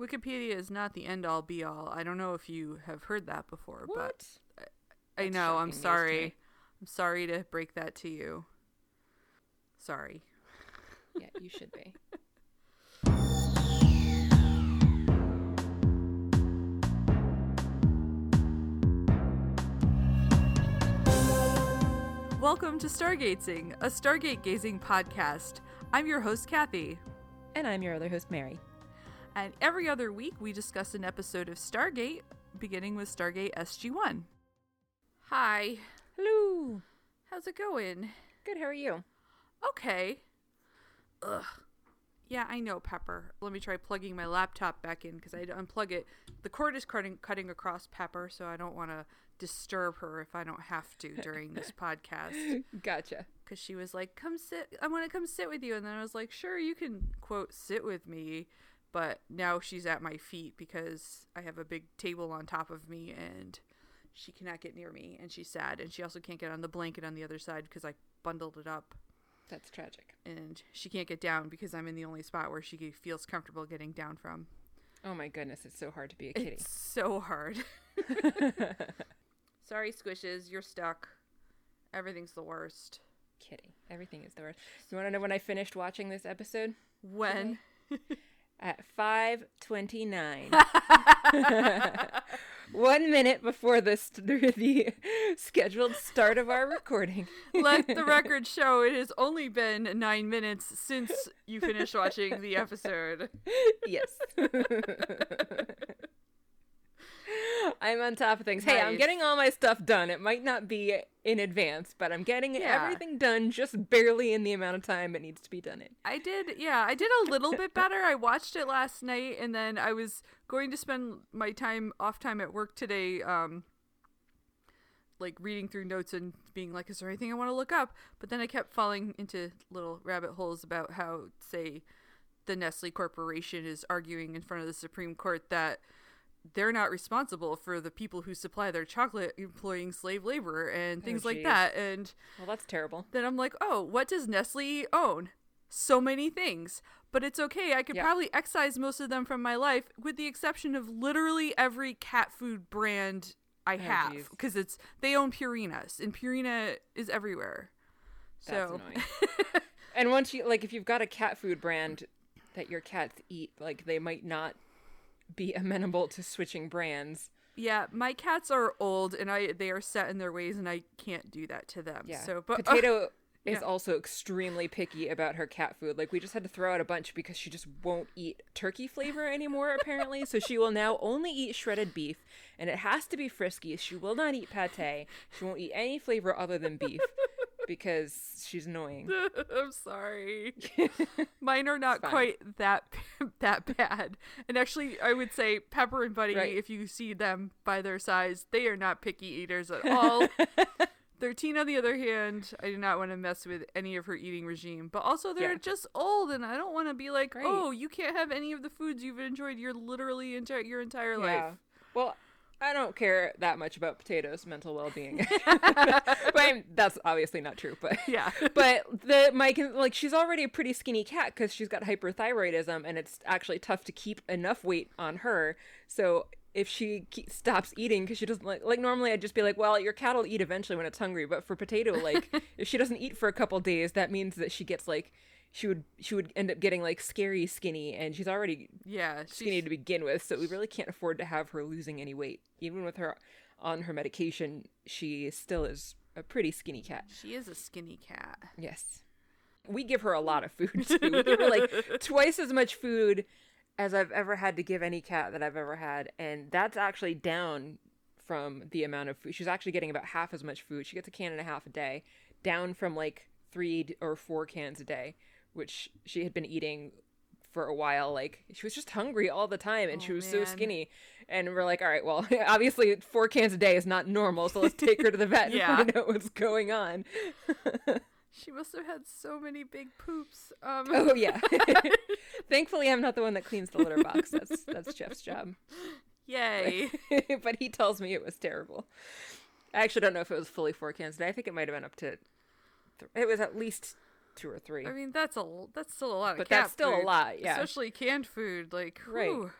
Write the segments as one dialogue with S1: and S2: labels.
S1: Wikipedia is not the end all be all. I don't know if you have heard that before,
S2: What?
S1: but I
S2: That's
S1: know. I'm
S2: shocking news to
S1: sorry. I'm sorry to break that to you. Sorry.
S2: Yeah, you should be.
S1: Welcome to Stargazing, a Stargate gazing podcast. I'm your host, Kathy.
S2: And I'm your other host, Mary.
S1: And every other week, we discuss an episode of Stargate, beginning with Stargate SG 1. Hi,
S2: Hello.
S1: how's it going?
S2: Good. How are you?
S1: Okay. Ugh. Yeah, I know, Pepper. Let me try plugging my laptop back in because I had to unplug it. The cord is cutting, cutting across Pepper, so I don't want to disturb her if I don't have to during this podcast.
S2: Gotcha.
S1: Because she was like, come sit, I want to come sit with you. And then I was like, sure, you can, quote, sit with me. But now she's at my feet because I have a big table on top of me and she cannot get near me. And she's sad. And she also can't get on the blanket on the other side because I bundled it up
S2: That's tragic.
S1: and she can't get down because I'm in the only spot where she feels comfortable getting down from.
S2: Oh my goodness, it's so hard to be a kitty.
S1: It's so hard. Sorry, squishes, you're stuck. Everything's the worst.
S2: kitty. Everything is the worst. You want to know when I finished watching this episode?
S1: When?
S2: At 5:29. One minute before the st- the scheduled start of our recording.
S1: Let the record show it has only been nine minutes since you finished watching the episode.
S2: yes. I'm on top of things. Hey, I'm getting all my stuff done. It might not be in advance, but I'm getting
S1: Yeah.
S2: everything done just barely in the amount of time it needs to be done in.
S1: I did, yeah, I did a little bit better. I watched it last night, and then I was going to spend my time off time at work today, um, like reading through notes and being like, "Is there anything I want to look up?" But then I kept falling into little rabbit holes about how, say, the Nestle Corporation is arguing in front of the Supreme Court that they're not responsible for the people who supply their chocolate employing slave labor and oh, things like that, and
S2: Well, that's terrible.
S1: then I'm like, oh, what does Nestle own? So many things. But it's okay. I could
S2: Yeah.
S1: probably excise most of them from my life, with the exception of literally every cat food brand I oh,
S2: have.
S1: Because it's they own Purina's, and Purina is everywhere.
S2: That's
S1: So
S2: annoying. and once you like if you've got a cat food brand that your cats eat, like they might not be amenable to switching brands.
S1: yeah, my cats are old and I they are set in their ways, and I can't do that to them.
S2: Yeah.
S1: So, but
S2: Potato is
S1: yeah.
S2: also extremely picky about her cat food. Like we just had to throw out a bunch because she just won't eat turkey flavor anymore apparently. so she will now only eat shredded beef and it has to be frisky. She will not eat pate. She won't eat any flavor other than beef because she's annoying.
S1: I'm sorry. Mine are not quite that that bad. And actually, I would say Pepper and Buddy,
S2: Right.
S1: if you see them by their size, they are not picky eaters at all. Thirteen, on the other hand, I do not want to mess with any of her eating regime. But also, they're
S2: Yeah.
S1: just old, and I don't want to be like,
S2: Great.
S1: oh, you can't have any of the foods you've enjoyed your literally entire your entire life.
S2: Well, I don't care that much about potatoes' mental well-being. but I'm- that's obviously not true. But
S1: Yeah.
S2: but the my like she's already a pretty skinny cat because she's got hyperthyroidism, and it's actually tough to keep enough weight on her. So if she ke- stops eating because she doesn't like like normally I'd just be like, well, your cat will eat eventually when it's hungry. But for potato, like if she doesn't eat for a couple days, that means that she gets like. She would she would end up getting like scary skinny, and she's already
S1: Yeah,
S2: skinny
S1: she's,
S2: to begin with, so we really can't afford to have her losing any weight. Even with her on her medication, she still is a pretty skinny cat.
S1: she is a skinny cat.
S2: Yes. We give her a lot of food too. We give her like twice as much food as I've ever had to give any cat that I've ever had, and that's actually down from the amount of food. She's actually getting about half as much food. She gets a can and a half a day, down from like three or four cans a day, which she had been eating for a while. Like she was just hungry all the time, and she
S1: Oh,
S2: was so skinny. And we're like, all right, well, obviously four cans a day is not normal, so let's take her to the vet
S1: Yeah.
S2: and find out what's going on.
S1: She must have had so many big poops. Um,
S2: Oh yeah. Thankfully, I'm not the one that cleans the litter box. That's that's Jeff's job.
S1: yay!
S2: but he tells me it was terrible. I actually don't know if it was fully four cans a day. I think it might have been up to. Th- it was at least two or three.
S1: I mean, that's a that's still a lot of
S2: But that's still a lot, yeah.
S1: Especially canned food, like
S2: Right.
S1: whew.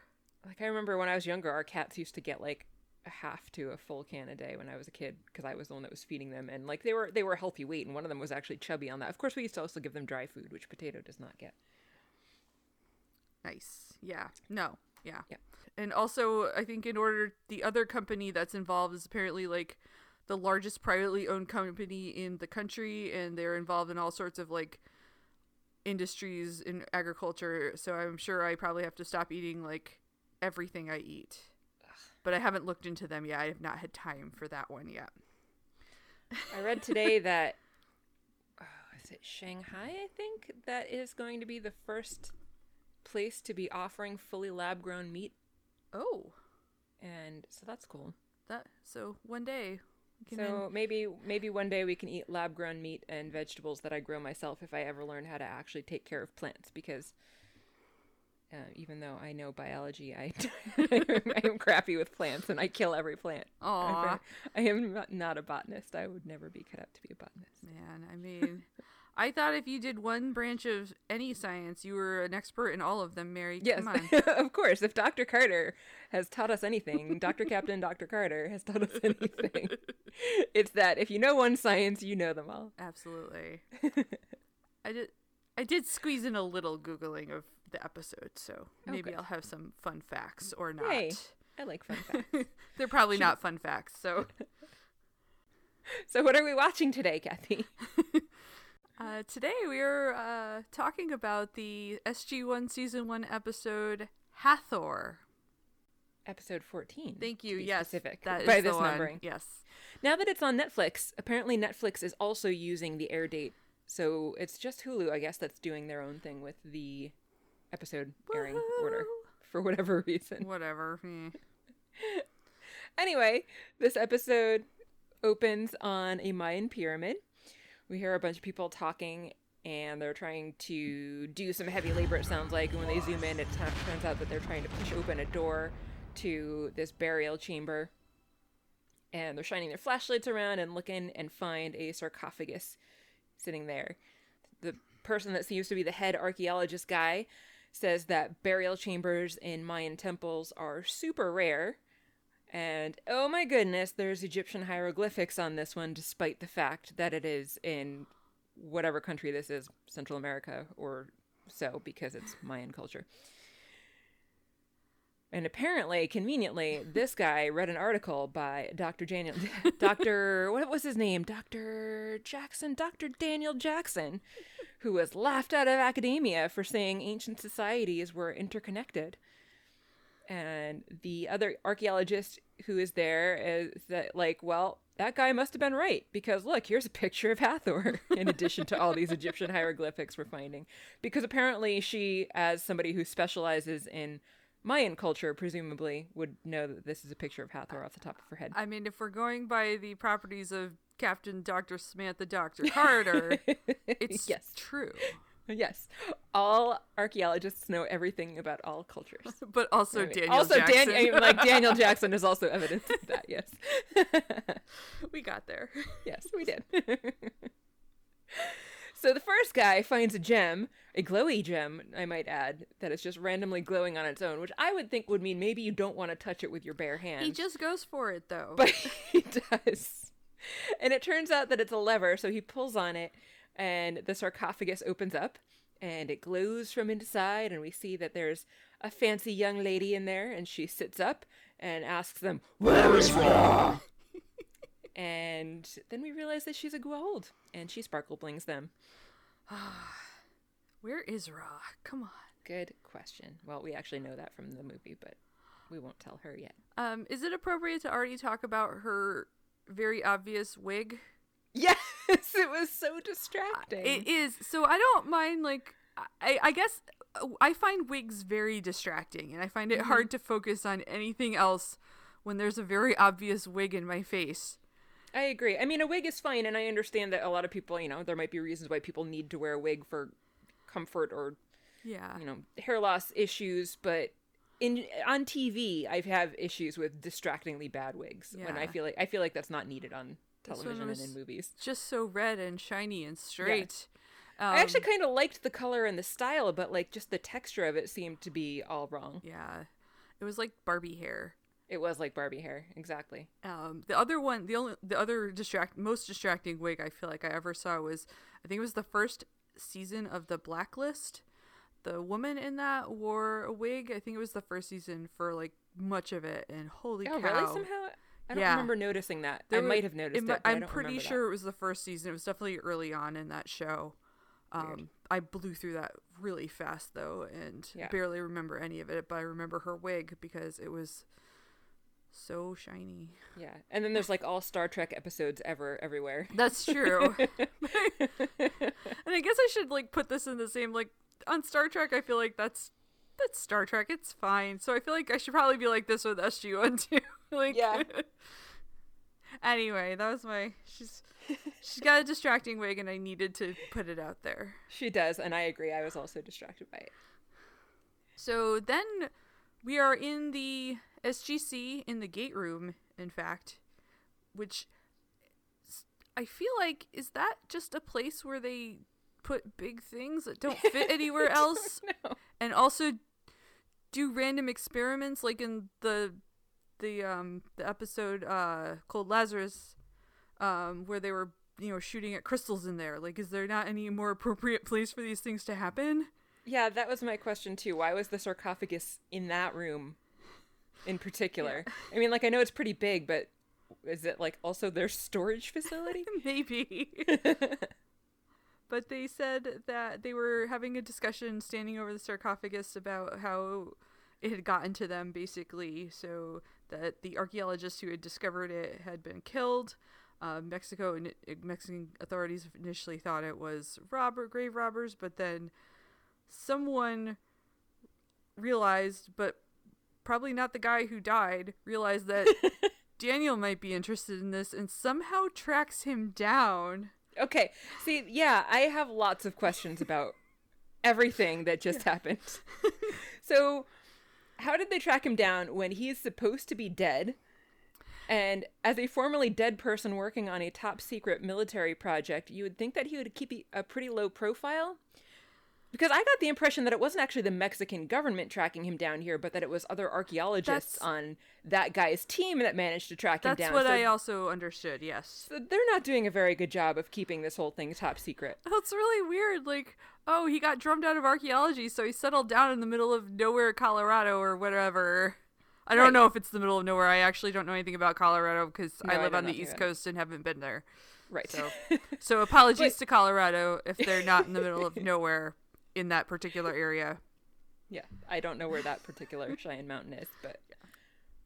S2: like I remember when I was younger, our cats used to get like a half to a full can a day when I was a kid because I was the one that was feeding them, and like they were they were healthy weight, and one of them was actually chubby on that. Of course, we used to also give them dry food, which potato does not get.
S1: Nice. Yeah. No. Yeah.
S2: Yeah.
S1: And also, I think in order, the other company that's involved is apparently like the largest privately owned company in the country, and they're involved in all sorts of like industries in agriculture. So I'm sure I probably have to stop eating like everything I eat. But I haven't looked into them yet. I have not had time for that one yet.
S2: I read today that oh, is it Shanghai? I think that is going to be the first place to be offering fully lab grown meat,
S1: Oh,
S2: and so that's cool.
S1: that so one day.
S2: So maybe maybe one day we can eat lab grown meat and vegetables that I grow myself if I ever learn how to actually take care of plants because uh, even though I know biology, I I am crappy with plants and I kill every plant. I'm I am not, not a botanist. I would never be cut out to be a botanist.
S1: Man, I mean, I thought if you did one branch of any science, you were an expert in all of them, Mary.
S2: Yes,
S1: Come on.
S2: of course. If Dr. Carter has taught us anything, Dr. Captain Dr. Carter has taught us anything, it's that if you know one science, you know them all.
S1: Absolutely. I did. I did squeeze in a little googling of the episode, so oh, maybe
S2: Okay.
S1: I'll have some fun facts or not.
S2: Hey. I like fun facts.
S1: They're probably not fun facts. So
S2: so, what are we watching today, Kathy?
S1: Uh, today we are uh, talking about the SG1 season one episode Hathor.
S2: Episode 14.
S1: Thank you. Yes,
S2: Specific
S1: that
S2: by this numbering.
S1: Yes.
S2: Now that it's on Netflix, apparently Netflix is also using the air date. So, it's just Hulu, I guess, that's doing their own thing with the episode airing order
S1: Woo-hoo.
S2: for whatever reason.
S1: Whatever. eh.
S2: Anyway, this episode opens on a Mayan pyramid. We hear a bunch of people talking, and they're trying to do some heavy labor, it sounds like. And when they zoom in, it turns out that they're trying to push open a door to this burial chamber. And they're shining their flashlights around and looking and find a sarcophagus sitting there. The person that seems to be the head archaeologist guy says that burial chambers in Mayan temples are super rare. And oh my goodness, there's Egyptian hieroglyphics on this one, despite the fact that it is in whatever country this is, Central America or so, because it's Mayan culture. And apparently, conveniently, this guy read an article by Dr. Daniel, Dr. What was his name? Dr. Jackson, Dr. Daniel Jackson, who was laughed out of academia for saying ancient societies were interconnected and the other archaeologist who is there is that like well that guy must have been right because look here's a picture of hathor in addition to all these egyptian hieroglyphics we're finding because apparently she as somebody who specializes in mayan culture presumably would know that this is a picture of hathor off the top of her head
S1: I mean, if we're going by the properties of Captain Dr. Samantha Dr. Carter, it's
S2: yes
S1: true.
S2: Yes all archaeologists know everything about all cultures
S1: But also
S2: I mean,
S1: Daniel
S2: also
S1: Jackson.
S2: Dan- like daniel jackson is also evidence of that yes
S1: we got there.
S2: Yes, we did. so the first guy finds a gem, a glowy gem, I might add, that is just randomly glowing on its own, which I would think would mean maybe you don't want to touch it with your bare hands.
S1: He just goes for it though.
S2: but he does. And it turns out that it's a lever, so he pulls on it, and the sarcophagus opens up, and it glows from inside, and we see that there's a fancy young lady in there, and she sits up and asks them, Where is Ra? and then we realize that she's a Goa'uld, and she sparkle blings them.
S1: Where is Ra? Come on.
S2: Good question. Well, we actually know that from the movie, but we won't tell her yet.
S1: Um, is it appropriate to already talk about her very obvious wig?
S2: Yes, it was so distracting.
S1: It is. So I don't mind like I I guess uh, I find wigs very distracting and I find it hard to focus on anything else when there's a very obvious wig in my face.
S2: I agree. I mean, a wig is fine, and I understand that a lot of people, you know, there might be reasons why people need to wear a wig for comfort or,
S1: Yeah.
S2: you know, hair loss issues. But in on TV, I have issues with distractingly bad wigs when I feel like I feel like that's not needed on television and in movies.
S1: Just so red and shiny and straight. Um,
S2: I actually kind of liked the color and the style, but like just the texture of it seemed to be all wrong.
S1: Yeah. It was like Barbie hair.
S2: It was like Barbie hair, exactly.
S1: Um, the other one, the only, the other distract, most distracting wig I feel like I ever saw was, I think it was the first season of The Blacklist. The woman in that wore a wig. I think it was the first season for like much of it, and holy
S2: Oh,
S1: cow!
S2: really? Somehow, I don't
S1: Yeah.
S2: remember noticing that.
S1: There
S2: I might have noticed it.
S1: mi-
S2: but I
S1: I'm pretty sure it was the first season. It was definitely early on in that show. Um, I blew through that really fast though, and
S2: Yeah.
S1: barely remember any of it. But I remember her wig because it was so shiny.
S2: Yeah, and then there's like all Star Trek episodes ever everywhere.
S1: That's true. and I guess I should like put this in the same like on Star Trek. I feel like that's that's Star Trek. It's fine. So I feel like I should probably be like this with SG One too. like
S2: Yeah.
S1: anyway, that was my she's she's got a distracting wig, and I needed to put it out there.
S2: She does, and I agree. I was also distracted by it.
S1: So then we are in the SGC in the gate room, in fact, which I feel like is that just a place where they put big things that don't fit anywhere else and also do random experiments like in the the um the episode uh called Lazarus um where they were you know shooting at crystals in there like is there not any more appropriate place for these things to happen
S2: Yeah, that was my question too. Why was the sarcophagus in that room in particular? I mean, like I know it's pretty big, but is it like also their storage facility?
S1: Maybe. but they said that they were having a discussion standing over the sarcophagus about how it had gotten to them, basically. So that the archaeologist who had discovered it had been killed. Uh, Mexico and Mexican authorities initially thought it was robber grave robbers, but then someone realized, but probably not the guy who died, realized that Daniel might be interested in this and somehow tracks him down.
S2: okay. See, yeah, I have lots of questions about everything that just happened. so, how did they track him down when he is supposed to be dead? And as a formerly dead person working on a top secret military project, you would think that he would keep a pretty low profile. Because I got the impression that it wasn't actually the Mexican government tracking him down here, but that it was other archaeologists
S1: That's-
S2: on that guy's team that managed to track him down.
S1: That's what
S2: So-
S1: I also understood, yes.
S2: so they're not doing a very good job of keeping this whole thing top secret.
S1: That's really weird. Like, oh, he got drummed out of archaeology, so he settled down in the middle of nowhere, Colorado, or whatever. I don't
S2: Right.
S1: know if it's the middle of nowhere. I actually don't know anything about Colorado because
S2: No,
S1: I
S2: I
S1: live
S2: know
S1: on the East. Coast and haven't been there.
S2: Right.
S1: So, so apologies
S2: But-
S1: to Colorado if they're not in the middle of nowhere in that particular area.
S2: Yeah, I don't know where that particular Cheyenne Mountain is, but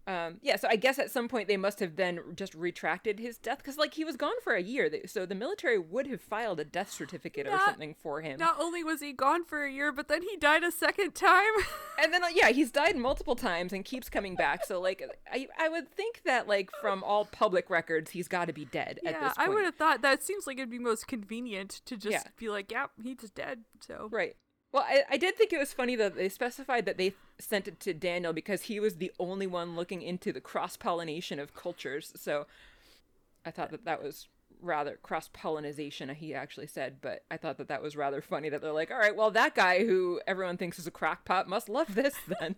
S2: um, yeah. So I guess at some point they must have then just retracted his death because, like, he was gone for a year. So the military would have filed a death certificate or something for him.
S1: Not only was he gone for a year, but then he died a second time.
S2: And then, uh, yeah, he's died multiple times and keeps coming back. So, like, I, I would think that, like, from all public records, he's got to be dead at
S1: yeah, I would have thought that seems like it'd be most convenient to just
S2: Yeah.
S1: be like, "Yep, he's dead." So
S2: Right. Well, I, I did think it was funny that they specified that they sent it to Daniel because he was the only one looking into the cross pollination of cultures. So I thought that that was rather cross pollination, he actually said, but I thought that that was rather funny that they're like, all right, well, that guy who everyone thinks is a crackpot must love this then.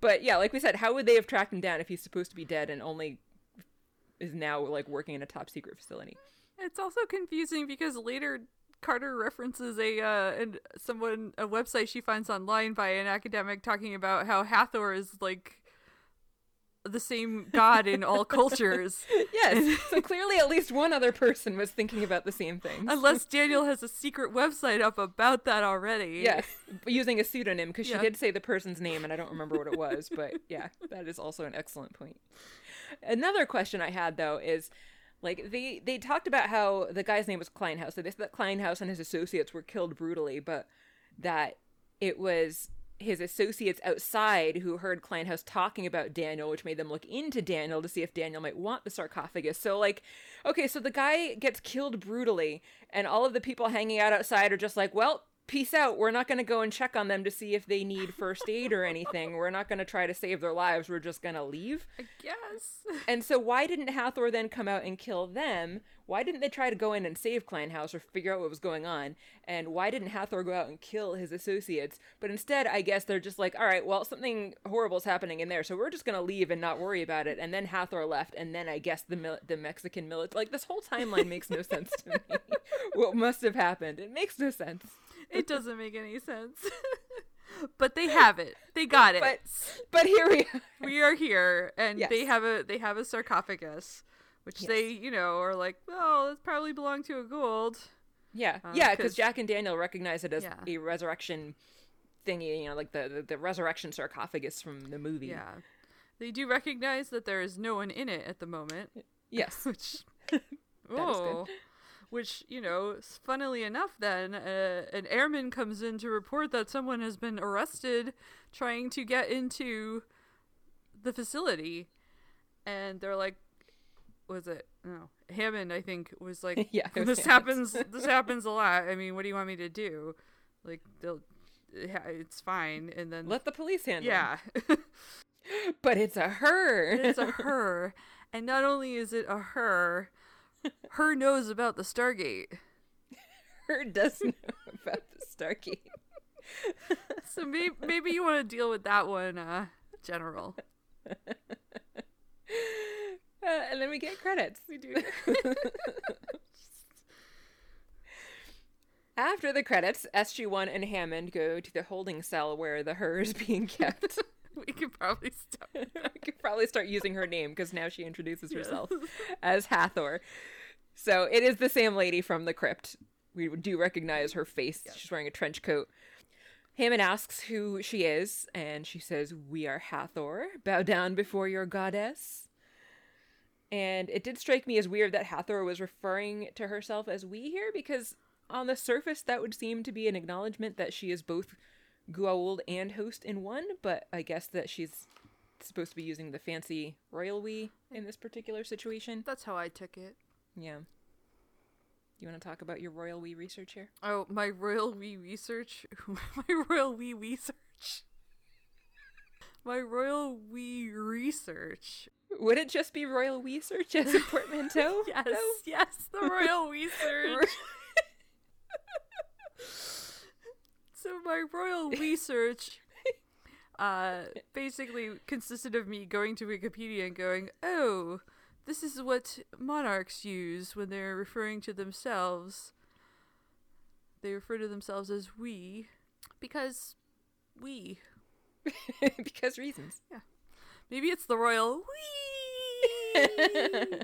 S2: but yeah, like we said, how would they have tracked him down if he's supposed to be dead and only is now like working in a top secret facility?
S1: It's also confusing because later Carter references a uh and someone a website she finds online by an academic talking about how Hathor is like the same god in all cultures.
S2: Yes. so clearly, at least one other person was thinking about the same thing.
S1: Unless Daniel has a secret website up about that already.
S2: Yes, using a pseudonym because
S1: Yeah.
S2: she did say the person's name and I don't remember what it was, but yeah, that is also an excellent point. Another question I had though is like they they talked about how the guy's name was Kleinhaus. So they said that Kleinhaus and his associates were killed brutally, but that it was his associates outside who heard Kleinhaus talking about Daniel, which made them look into Daniel to see if Daniel might want the sarcophagus. So, like, okay, so the guy gets killed brutally, and all of the people hanging out outside are just like, well, peace out. We're not going to go and check on them to see if they need first aid or anything. We're not going to try to save their lives. We're just going to leave.
S1: I guess.
S2: And so, why didn't Hathor then come out and kill them? Why didn't they try to go in and save Kleinhaus or figure out what was going on? And why didn't Hathor go out and kill his associates? But instead, I guess they're just like, all right, well, something horrible is happening in there, so we're just going to leave and not worry about it. And then Hathor left, and then I guess the mil- the Mexican military. Like, this whole timeline makes no sense to me. what must have happened? It makes no sense.
S1: It doesn't make any sense. but they have it. They got it.
S2: But but here we are.
S1: we are here and
S2: Yes.
S1: they have a they have a sarcophagus which
S2: Yes.
S1: they, you know, are like, "Well, this probably belonged to a Goa'uld."
S2: Yeah,
S1: Uh,
S2: yeah,
S1: 'cause-
S2: because Jack and Daniel recognize it as
S1: Yeah.
S2: a resurrection thingy, you know, like the, the the resurrection sarcophagus from the movie.
S1: Yeah. They do recognize that there is no one in it at the moment,
S2: Yes.
S1: which
S2: That is good.
S1: oh, which, you know, funnily enough then, uh, an airman comes in to report that someone has been arrested trying to get into the facility. And they're like was it? No. Hammond I think was like
S2: Yeah, was
S1: this
S2: Hammond's.
S1: happens this happens a lot. I mean what do you want me to do? Like they'll yeah, it's fine. And then
S2: Let the police handle.
S1: yeah.
S2: But it's a her.
S1: it's a her. And not only is it a her her knows about the Stargate.
S2: Her does know about the Stargate.
S1: so maybe maybe you want to deal with that one uh general
S2: Uh, and then we get credits.
S1: we do
S2: After the credits, SG1 and Hammond go to the holding cell where the her is being kept.
S1: we could probably stop
S2: we could probably start using her name because now she introduces herself as Hathor. So it is the same lady from the crypt. We do recognize her face. She's wearing a trench coat. Hammond asks who she is, and she says, We are Hathor. Bow down before your goddess. And it did strike me as weird that Hathor was referring to herself as we here, because on the surface, that would seem to be an acknowledgement that she is both Goa'uld and host in one, but I guess that she's supposed to be using the fancy royal we in this particular situation.
S1: that's how I took it
S2: Yeah. You want to talk about your royal we research here?
S1: Oh, my royal we research. my royal we research. My royal we research.
S2: Would it just be royal we search as a portmanteau?
S1: Yes,
S2: though?
S1: yes, the royal research. so my royal research uh basically consisted of me going to Wikipedia and going, "Oh, this is what monarchs use when they're referring to themselves. They refer to themselves as we because we.
S2: because reasons. Yeah.
S1: Maybe it's the royal wee,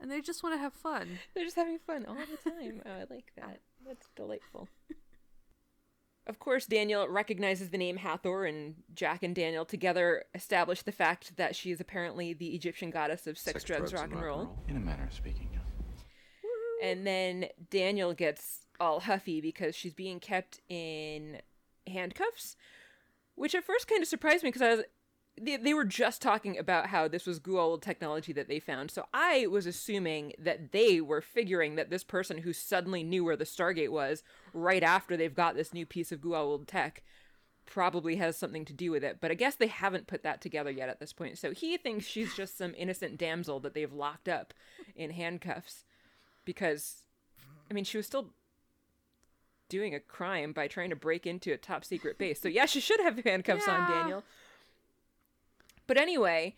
S1: and they just want to have fun.
S2: They're just having fun all the time. Oh, I like that. That's delightful. Of course, Daniel recognizes the name Hathor, and Jack and Daniel together establish the fact that she is apparently the Egyptian goddess of sex, drugs, rock and roll.
S3: In a manner of speaking.
S2: And then Daniel gets all huffy because she's being kept in handcuffs, which at first kind of surprised me because I was. They, they were just talking about how this was Goa'uld technology that they found. So I was assuming that they were figuring that this person who suddenly knew where the Stargate was right after they've got this new piece of Goa'uld tech probably has something to do with it. But I guess they haven't put that together yet at this point. So he thinks she's just some innocent damsel that they've locked up in handcuffs because I mean, she was still doing a crime by trying to break into a top secret base. So yeah, she should have handcuffs on Daniel. But anyway,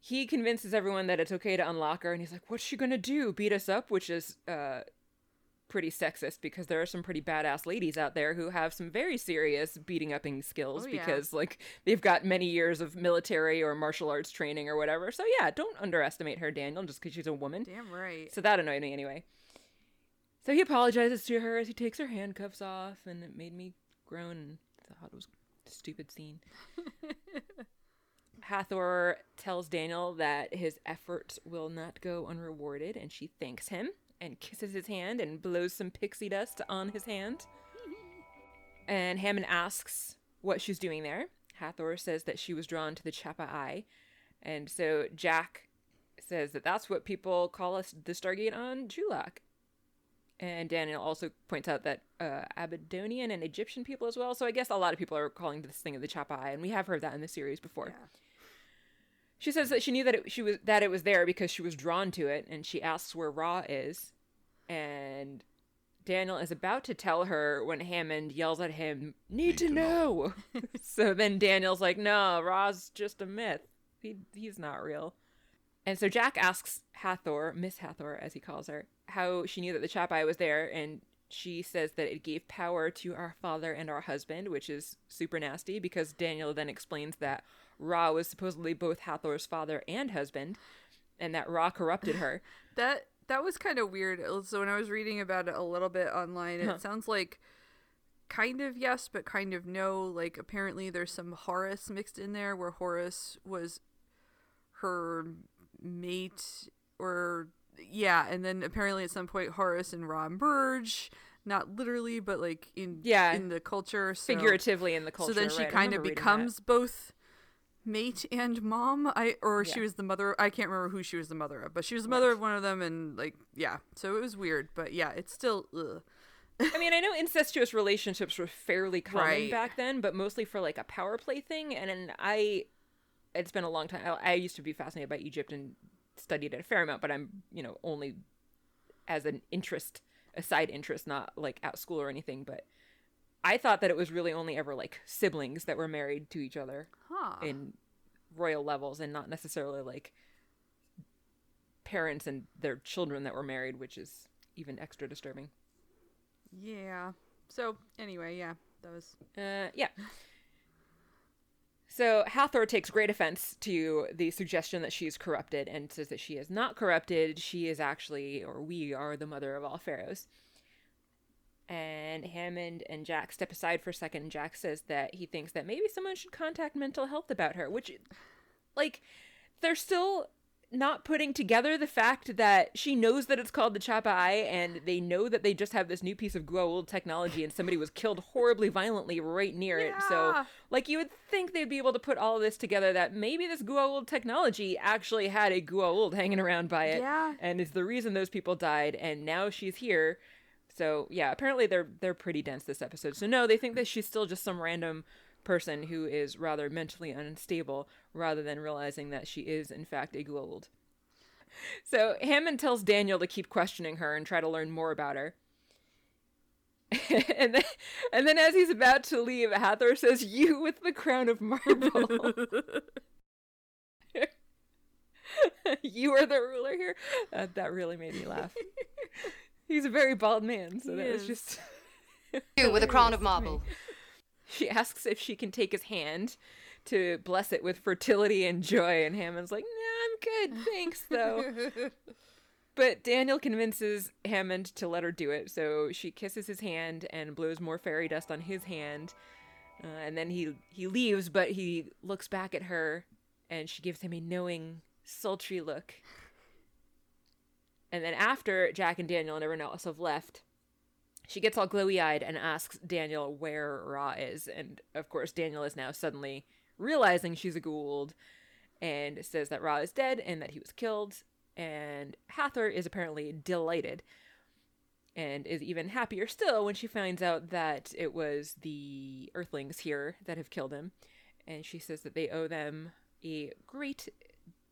S2: he convinces everyone that it's okay to unlock her, and he's like, "What's she gonna do? Beat us up?" Which is uh, pretty sexist because there are some pretty badass ladies out there who have some very serious beating upping skills
S1: Oh, yeah.
S2: because like they've got many years of military or martial arts training or whatever. So yeah, don't underestimate her, Daniel, just because she's a woman.
S1: Damn right.
S2: So that annoyed me anyway. So he apologizes to her as he takes her handcuffs off, and it made me groan and thought it was a stupid scene. Hathor tells Daniel that his efforts will not go unrewarded, and she thanks him and kisses his hand and blows some pixie dust on his hand. And Hammond asks what she's doing there. Hathor says that she was drawn to the Chappa'ai. And so Jack says that that's what people call us the Stargate on Chulak. And Daniel also points out that uh, Abydonian and Egyptian people as well. So I guess a lot of people are calling this thing of the Chapa and we have heard that in the series before.
S1: Yeah.
S2: She says that she knew that it, she was that it was there because she was drawn to it, and she asks where Ra is, and Daniel is about to tell her when Hammond yells at him, "Need to know." so then Daniel's like, "No, Ra's just a myth. He he's not real." And so Jack asks Hathor, Miss Hathor as he calls her, how she knew that the Chappa'ai was there, and she says that it gave power to our father and our husband, which is super nasty because Daniel then explains that Ra was supposedly both Hathor's father and husband, and that Ra corrupted her.
S1: That that was kind of weird. So when I was reading about it a little bit online, it
S2: Huh.
S1: sounds like kind of yes, but kind of no. Like apparently there's some Horus mixed in there, where Horus was her mate, or yeah, and then apparently at some point Horus and Ra merge. Not literally, but like in
S2: Yeah.
S1: in the culture, so,
S2: Figuratively in the culture.
S1: So then she
S2: right,
S1: kind of becomes both mate and mom. I or she was the mother. I can't remember who she was the mother of, but she was the mother of one of them, and like yeah. So it was weird, but yeah, it's still. Ugh.
S2: I mean, I know incestuous relationships were fairly common
S1: Right.
S2: back then, but mostly for like a power play thing. And, and I, it's been a long time. I, I used to be fascinated by Egypt and studied it a fair amount, but I'm, you know, only as an interest, a side interest, not like at school or anything. But I thought that it was really only ever like siblings that were married to each other
S1: Huh.
S2: in royal levels and not necessarily like parents and their children that were married, which is even extra disturbing.
S1: yeah. So anyway, yeah, that was.
S2: Uh, yeah. So Hathor takes great offense to the suggestion that she's corrupted and says that she is not corrupted. She is actually, or we are, the mother of all pharaohs. And Hammond and Jack step aside for a second. Jack says that he thinks that maybe someone should contact mental health about her, which, like, they're still not putting together the fact that she knows that it's called the Chappa'ai, and they know that they just have this new piece of Goa'uld technology, and somebody was killed horribly violently right near it. So, like, you would think they'd be able to put all of this together that maybe this Goa'uld technology actually had a Goa'uld hanging around by it,
S1: Yeah.
S2: and is the reason those people died, and now she's here. So yeah, apparently they're they're pretty dense this episode. So no, they think that she's still just some random person who is rather mentally unstable, rather than realizing that she is in fact a Goa'uld. So Hammond tells Daniel to keep questioning her and try to learn more about her. and then, and then as he's about to leave, Hathor says, "You with the crown of marble." you are the ruler here. Uh, that really made me laugh. He's a very bald man, so
S1: He
S2: that was just.
S3: You with a crown of marble.
S2: She asks if she can take his hand to bless it with fertility and joy, and Hammond's like, "Nah, I'm good, thanks, though." But Daniel convinces Hammond to let her do it, so she kisses his hand and blows more fairy dust on his hand, uh, and then he he leaves, but he looks back at her, and she gives him a knowing, sultry look. And then after Jack and Daniel and everyone else have left, she gets all glowy eyed and asks Daniel where Ra is. And of course, Daniel is now suddenly realizing she's a Goa'uld and says that Ra is dead and that he was killed. And Hathor is apparently delighted and is even happier still when she finds out that it was the Earthlings here that have killed him. And she says that they owe them a great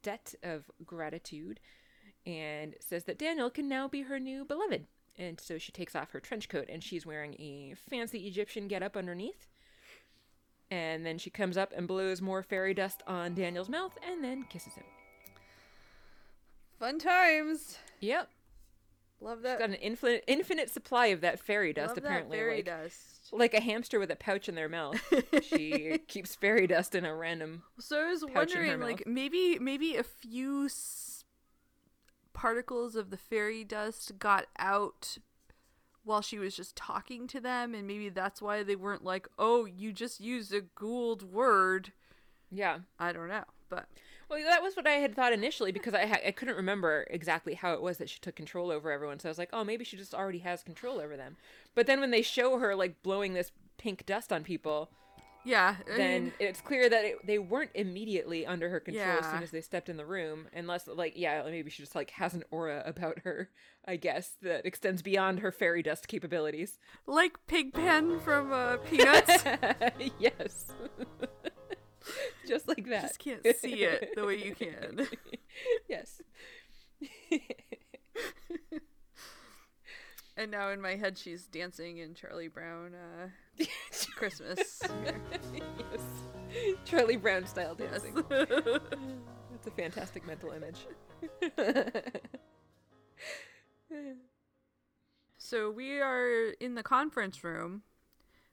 S2: debt of gratitude and says that Daniel can now be her new beloved. And so she takes off her trench coat and she's wearing a fancy Egyptian getup underneath. And then she comes up and blows more fairy dust on Daniel's mouth and then kisses him.
S1: Fun times.
S2: Yep.
S1: Love
S2: She's
S1: that.
S2: got an infinite infinite supply of that fairy dust
S1: love
S2: apparently.
S1: fairy
S2: like,
S1: dust.
S2: like a hamster with a pouch in their mouth. she keeps fairy dust in a random
S1: So I was wondering, like maybe maybe a few particles of the fairy dust got out while she was just talking to them, and maybe that's why they weren't like, "Oh, you just used a Goa'uld word."
S2: Yeah.
S1: I don't know, but
S2: Well, that was what I had thought initially because I ha- I couldn't remember exactly how it was that she took control over everyone. So I was like, oh, maybe she just already has control over them. But then when they show her like blowing this pink dust on people,
S1: Yeah. I
S2: then
S1: mean,
S2: it's clear that it, they weren't immediately under her control as soon as they stepped in the room unless like yeah maybe she just like has an aura about her i guess that extends beyond her fairy dust capabilities
S1: like Pigpen from uh, Peanuts.
S2: yes just like that
S1: Just can't see it the way you can.
S2: yes
S1: And now in my head, she's dancing in Charlie Brown uh, Christmas.
S2: yes charlie brown style
S1: Yes.
S2: dancing that's a fantastic mental image
S1: so we are in the conference room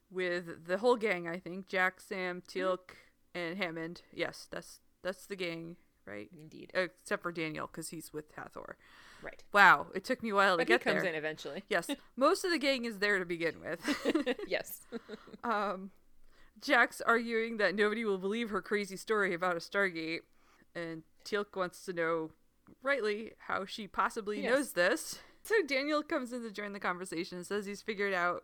S1: with the whole gang. I think Jack, Sam, Teal'c, and Hammond. Yes, that's that's the gang, right?
S2: indeed
S1: Except for Daniel, because he's with Hathor.
S2: Right
S1: Wow, it took me a while
S2: but
S1: to
S2: he
S1: get
S2: comes in eventually
S1: Yes, most of the gang is there to begin with.
S2: yes
S1: um, Jack's arguing that nobody will believe her crazy story about a Stargate, and Teal'c wants to know, rightly, how she possibly
S2: Yes.
S1: knows this. So Daniel comes in to join the conversation and says he's figured out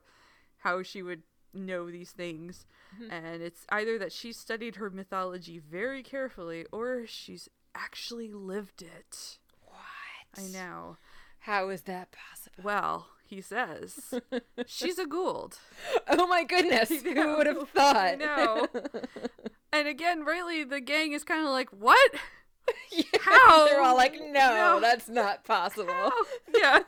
S1: how she would know these things,
S2: Mm-hmm.
S1: and it's either that she studied her mythology very carefully or she's actually lived it. I know.
S2: how is that possible
S1: Well, he says she's a Goa'uld.
S2: Oh my goodness! Who would have thought?
S1: Know. And again, rightly, the gang is kind of like, "What?
S2: Yeah,
S1: How?
S2: They're all like, no,
S1: No.
S2: that's not possible.
S1: How?" Yeah.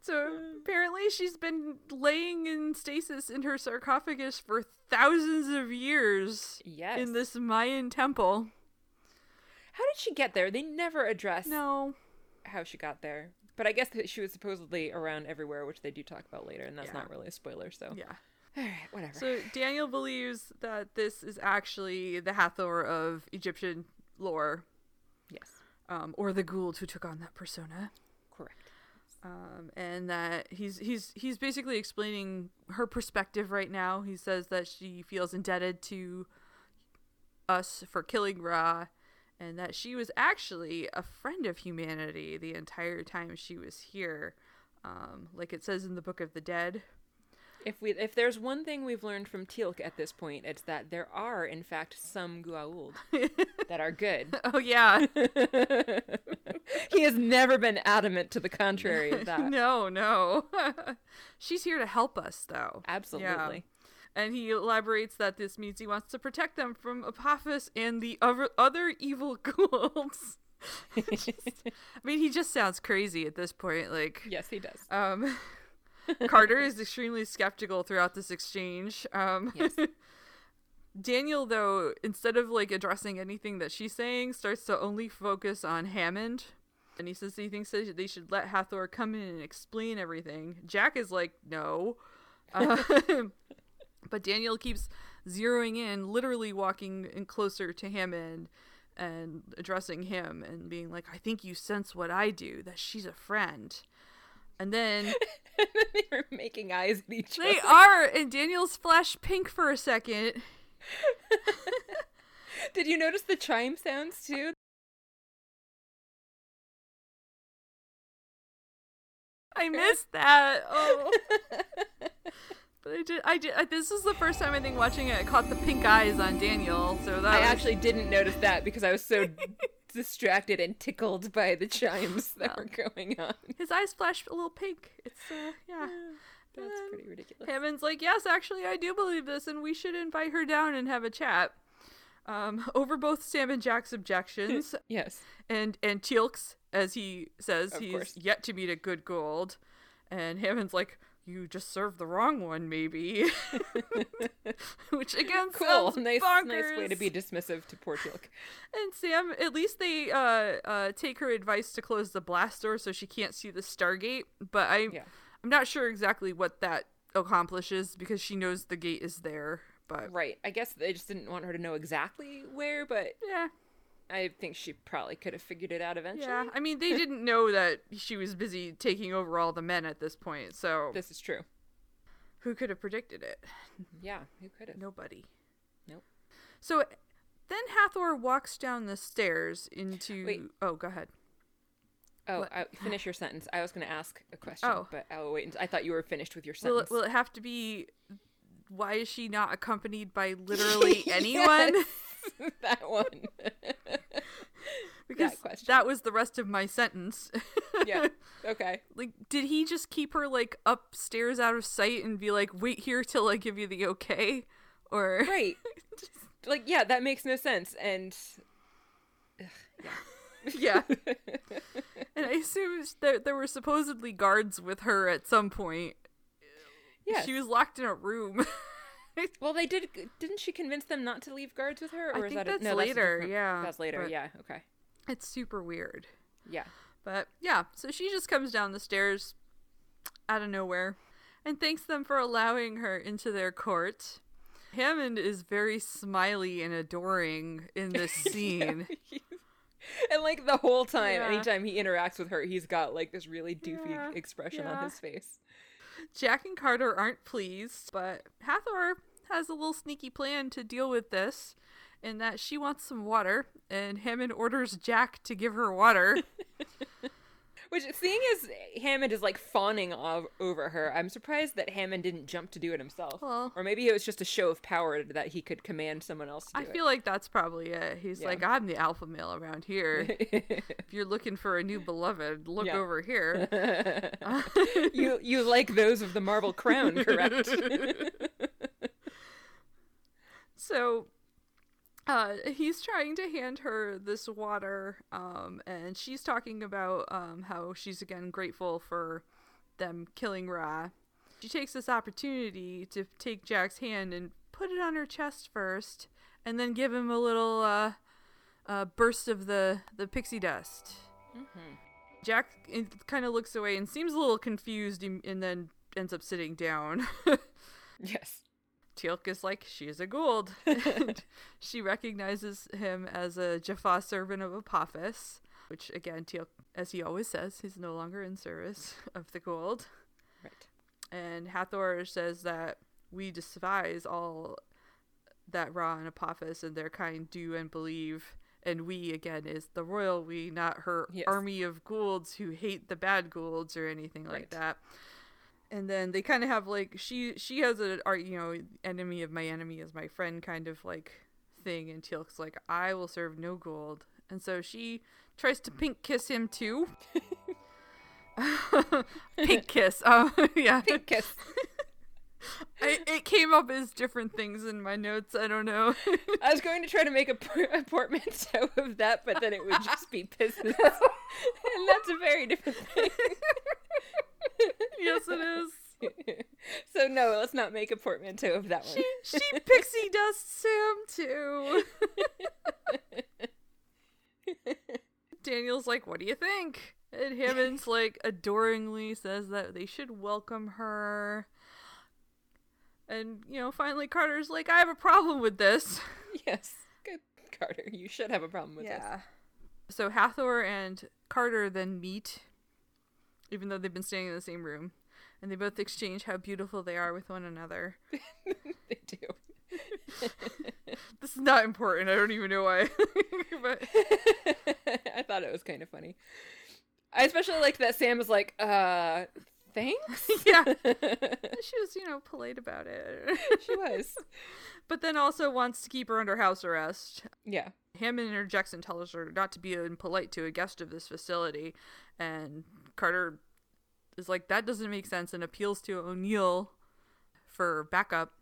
S1: So apparently, she's been laying in stasis in her sarcophagus for thousands of years
S2: Yes.
S1: in this Mayan temple.
S2: How did she get there? They never address
S1: No,
S2: how she got there. But I guess that she was supposedly around everywhere, which they do talk about later, and that's
S1: Yeah.
S2: not really a spoiler. So,
S1: yeah.
S2: all right, whatever.
S1: So Daniel believes that this is actually the Hathor of Egyptian lore,
S2: yes,
S1: um, or the Goa'uld who took on that persona.
S2: correct.
S1: um, and that he's he's he's basically explaining her perspective right now. He says that she feels indebted to us for killing Ra, and that she was actually a friend of humanity the entire time she was here, um, like it says in the Book of the Dead.
S2: If we, if there's one thing we've learned from Teal'c at this point, it's that there are, in fact, some Goa'uld that are good.
S1: Oh yeah,
S2: he has never been adamant to the contrary of that.
S1: no, no, she's here to help us though.
S2: Absolutely.
S1: And he elaborates that this means he wants to protect them from Apophis and the other, other evil ghouls. I mean, he just sounds crazy at this point. Like,
S2: yes, he does.
S1: um, Carter is extremely skeptical throughout this exchange. Um,
S2: Yes.
S1: Daniel, though, instead of like addressing anything that she's saying, starts to only focus on Hammond. And he says he thinks that they should let Hathor come in and explain everything. Jack is like, no. Uh, but Daniel keeps zeroing in, literally walking in closer to Hammond and addressing him and being like, I think you sense what I do, that she's a friend. And then
S2: they were making eyes at each
S1: they
S2: other.
S1: are, and Daniel's flashed pink for a second.
S2: Did you notice the chime sounds too?
S1: I missed that. Oh. But I did. I did. I, this is the first time I think watching it. I caught the pink eyes on Daniel. So that
S2: I
S1: was-
S2: actually didn't notice that because I was so distracted and tickled by the chimes that were going on.
S1: his eyes flashed a little pink. It's uh, yeah.
S2: That's pretty ridiculous.
S1: Hammond's like, yes, actually, I do believe this, and we should invite her down and have a chat. Um, over both Sam and Jack's objections,
S2: Yes.
S1: and and Teal'c's, as he says,
S2: Of
S1: he's
S2: course.
S1: yet to meet a good Goa'uld, and Hammond's like, you just served the wrong one, maybe. Which again,
S2: Cool.
S1: sounds
S2: Nice,
S1: bonkers.
S2: nice way to be dismissive to poor Teal'c.
S1: And Sam, at least they uh, uh, take her advice to close the blast door so she can't see the Stargate. But I,
S2: Yeah.
S1: I'm not sure exactly what that accomplishes because she knows the gate is there. But
S2: Right. I guess they just didn't want her to know exactly where, but
S1: yeah,
S2: I think she probably could have figured it out eventually.
S1: yeah. I mean, they didn't know that she was busy taking over all the men at this point. So
S2: This is true.
S1: who could have predicted it?
S2: Yeah, who could have?
S1: Nobody.
S2: Nope.
S1: So then Hathor walks down the stairs into.
S2: Wait.
S1: Oh, go ahead.
S2: Oh, I, finish your sentence. I was going to ask a question,
S1: Oh.
S2: but I'll wait. I thought you were finished with your
S1: Will
S2: sentence.
S1: it, will it have to be why is she not accompanied by literally anyone?
S2: That one.
S1: Because
S2: question.
S1: that was the rest of my sentence.
S2: yeah. Okay.
S1: like, did he just keep her like upstairs out of sight and be like, "Wait here till I give you the okay," or
S2: Right. like yeah, that makes no sense. And
S1: yeah? And I assume that there were supposedly guards with her at some point.
S2: Yeah.
S1: She was locked in a room.
S2: Well, they did. Didn't she convince them not to leave guards with her?
S1: I
S2: Or is
S1: think
S2: that a-
S1: that's
S2: no,
S1: later,
S2: different-
S1: yeah,
S2: that's later.
S1: but-
S2: Yeah. Okay.
S1: It's super weird.
S2: Yeah.
S1: But yeah, so she just comes down the stairs out of nowhere and thanks them for allowing her into their court. Hammond is very smiley and adoring in this scene.
S2: and like the whole time,
S1: Yeah.
S2: anytime he interacts with her, he's got like this really doofy
S1: Yeah,
S2: expression
S1: yeah.
S2: on his face.
S1: Jack and Carter aren't pleased, but Hathor has a little sneaky plan to deal with this in that she wants some water and Hammond orders Jack to give her water.
S2: Which, seeing as Hammond is like fawning ov- over her, I'm surprised that Hammond didn't jump to do it himself.
S1: Well-
S2: or maybe it was just a show of power that he could command someone else to do
S1: I feel like that's probably it. He's
S2: Yeah.
S1: like, I'm the alpha male around here. if you're looking for a new beloved, look
S2: Yeah.
S1: over here.
S2: you you like those of the marble crown, correct?
S1: So uh, he's trying to hand her this water, um, and she's talking about um, how she's again grateful for them killing Ra. She takes this opportunity to take Jack's hand and put it on her chest first, and then give him a little uh, uh, burst of the, the pixie dust. Jack kind of looks away and seems a little confused, and then ends up sitting down.
S2: yes.
S1: Teal'c is like, she is a Goa'uld. and she recognizes him as a Jaffa servant of Apophis, which again, Teal'c, as he always says, he's no longer in service of the Goa'uld.
S2: Right.
S1: And Hathor says that we despise all that Ra and Apophis and their kind do and believe. And we, again, is the royal we, not her
S2: Yes.
S1: army of Goa'ulds who hate the bad Goa'ulds or anything like that and then they kind of have like she she has a art you know enemy of my enemy is my friend kind of like thing and Teal'c's like I will serve no Goa'uld. And so she tries to pink kiss him too. Pink kiss oh yeah.
S2: Pink kiss.
S1: I, it came up as different things in my notes I don't know
S2: I was going to try to make a, por- a portmanteau of that, but then it would just be business. and that's a very different thing.
S1: yes it is
S2: so, no, let's not make a portmanteau of that one.
S1: she, she pixie dusts him too Daniel's like, "What do you think?" And Hammond's like adoringly says that they should welcome her. And you know, finally Carter's like, "I have a problem with this."
S2: yes. Good, Carter. You should have a problem with this. Yeah.
S1: So Hathor and Carter then meet, even though they've been staying in the same room, and they both exchange how beautiful they are with one another.
S2: they do.
S1: This is not important. I don't even know why. but
S2: I thought it was kind of funny. I especially liked that Sam was like, uh, thanks?
S1: yeah, she was, you know, polite about it.
S2: she was.
S1: but then also wants to keep her under house arrest.
S2: Yeah.
S1: Hammond interjects and tells her not to be impolite to a guest of this facility, and Carter is like, "That doesn't make sense," and appeals to O'Neill for backup.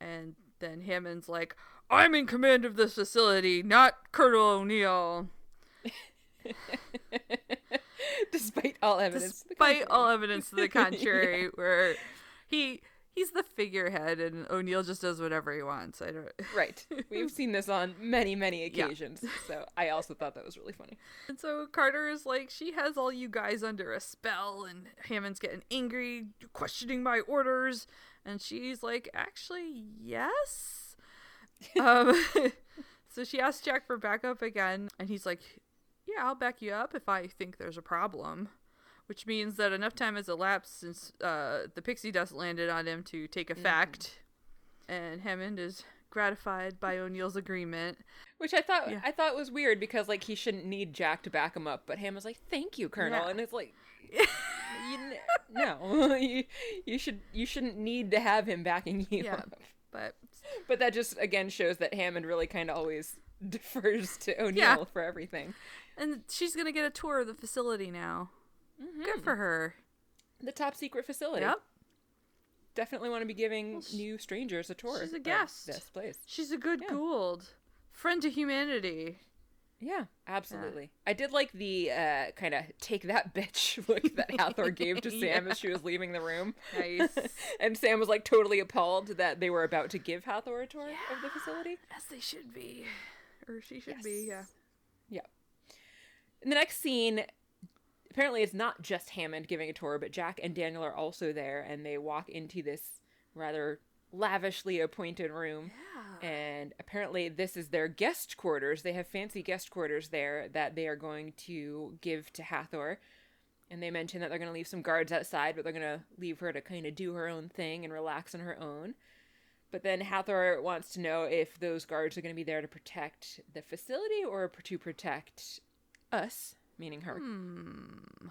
S1: And then Hammond's like, "I'm in command of this facility, not Colonel O'Neill."
S2: Despite all evidence. to the
S1: Despite all
S2: contrary.
S1: evidence to the contrary, where he he's the figurehead and O'Neill just does whatever he wants. I don't.
S2: Right. We've seen this on many, many
S1: Yeah.
S2: occasions. So I also thought that was really funny.
S1: And so Carter is like, she has all you guys under a spell, and Hammond's getting angry, questioning my orders, and she's like, actually, yes. um, so she asks Jack for backup again, and he's like, yeah, I'll back you up if I think there's a problem. Which means that enough time has elapsed since uh, the pixie dust landed on him to take effect, and Hammond is gratified by O'Neill's agreement.
S2: Which I thought
S1: Yeah.
S2: I thought was weird because like he shouldn't need Jack to back him up, but Ham was like, "Thank you, Colonel,"
S1: Yeah.
S2: and it's like, you, no, you, you should you shouldn't need to have him backing you.
S1: Yeah.
S2: up.
S1: But
S2: But that just again shows that Hammond really kind of always defers to O'Neill
S1: Yeah.
S2: for everything.
S1: And she's gonna get a tour of the facility now. Good for her.
S2: The top secret facility.
S1: Yep.
S2: Definitely want to be giving new strangers a tour.
S1: she's a guest.
S2: This place.
S1: She's a good
S2: Yeah.
S1: Goa'uld. Friend to humanity.
S2: Yeah, absolutely. I did like the uh, kind of take that bitch look that Hathor gave to Sam as she was leaving the room.
S1: Nice.
S2: and Sam was like totally appalled that they were about to give Hathor a tour of the facility.
S1: As they should be. Or she should be, yeah.
S2: Yeah. In the next scene, apparently it's not just Hammond giving a tour, but Jack and Daniel are also there, and they walk into this rather lavishly appointed room. Yeah. And apparently, this is their guest quarters. They have fancy guest quarters there that they are going to give to Hathor. And they mention that they're going to leave some guards outside, but they're going to leave her to kind of do her own thing and relax on her own. But then Hathor wants to know if those guards are going to be there to protect the facility or to protect us, meaning her. Hmm.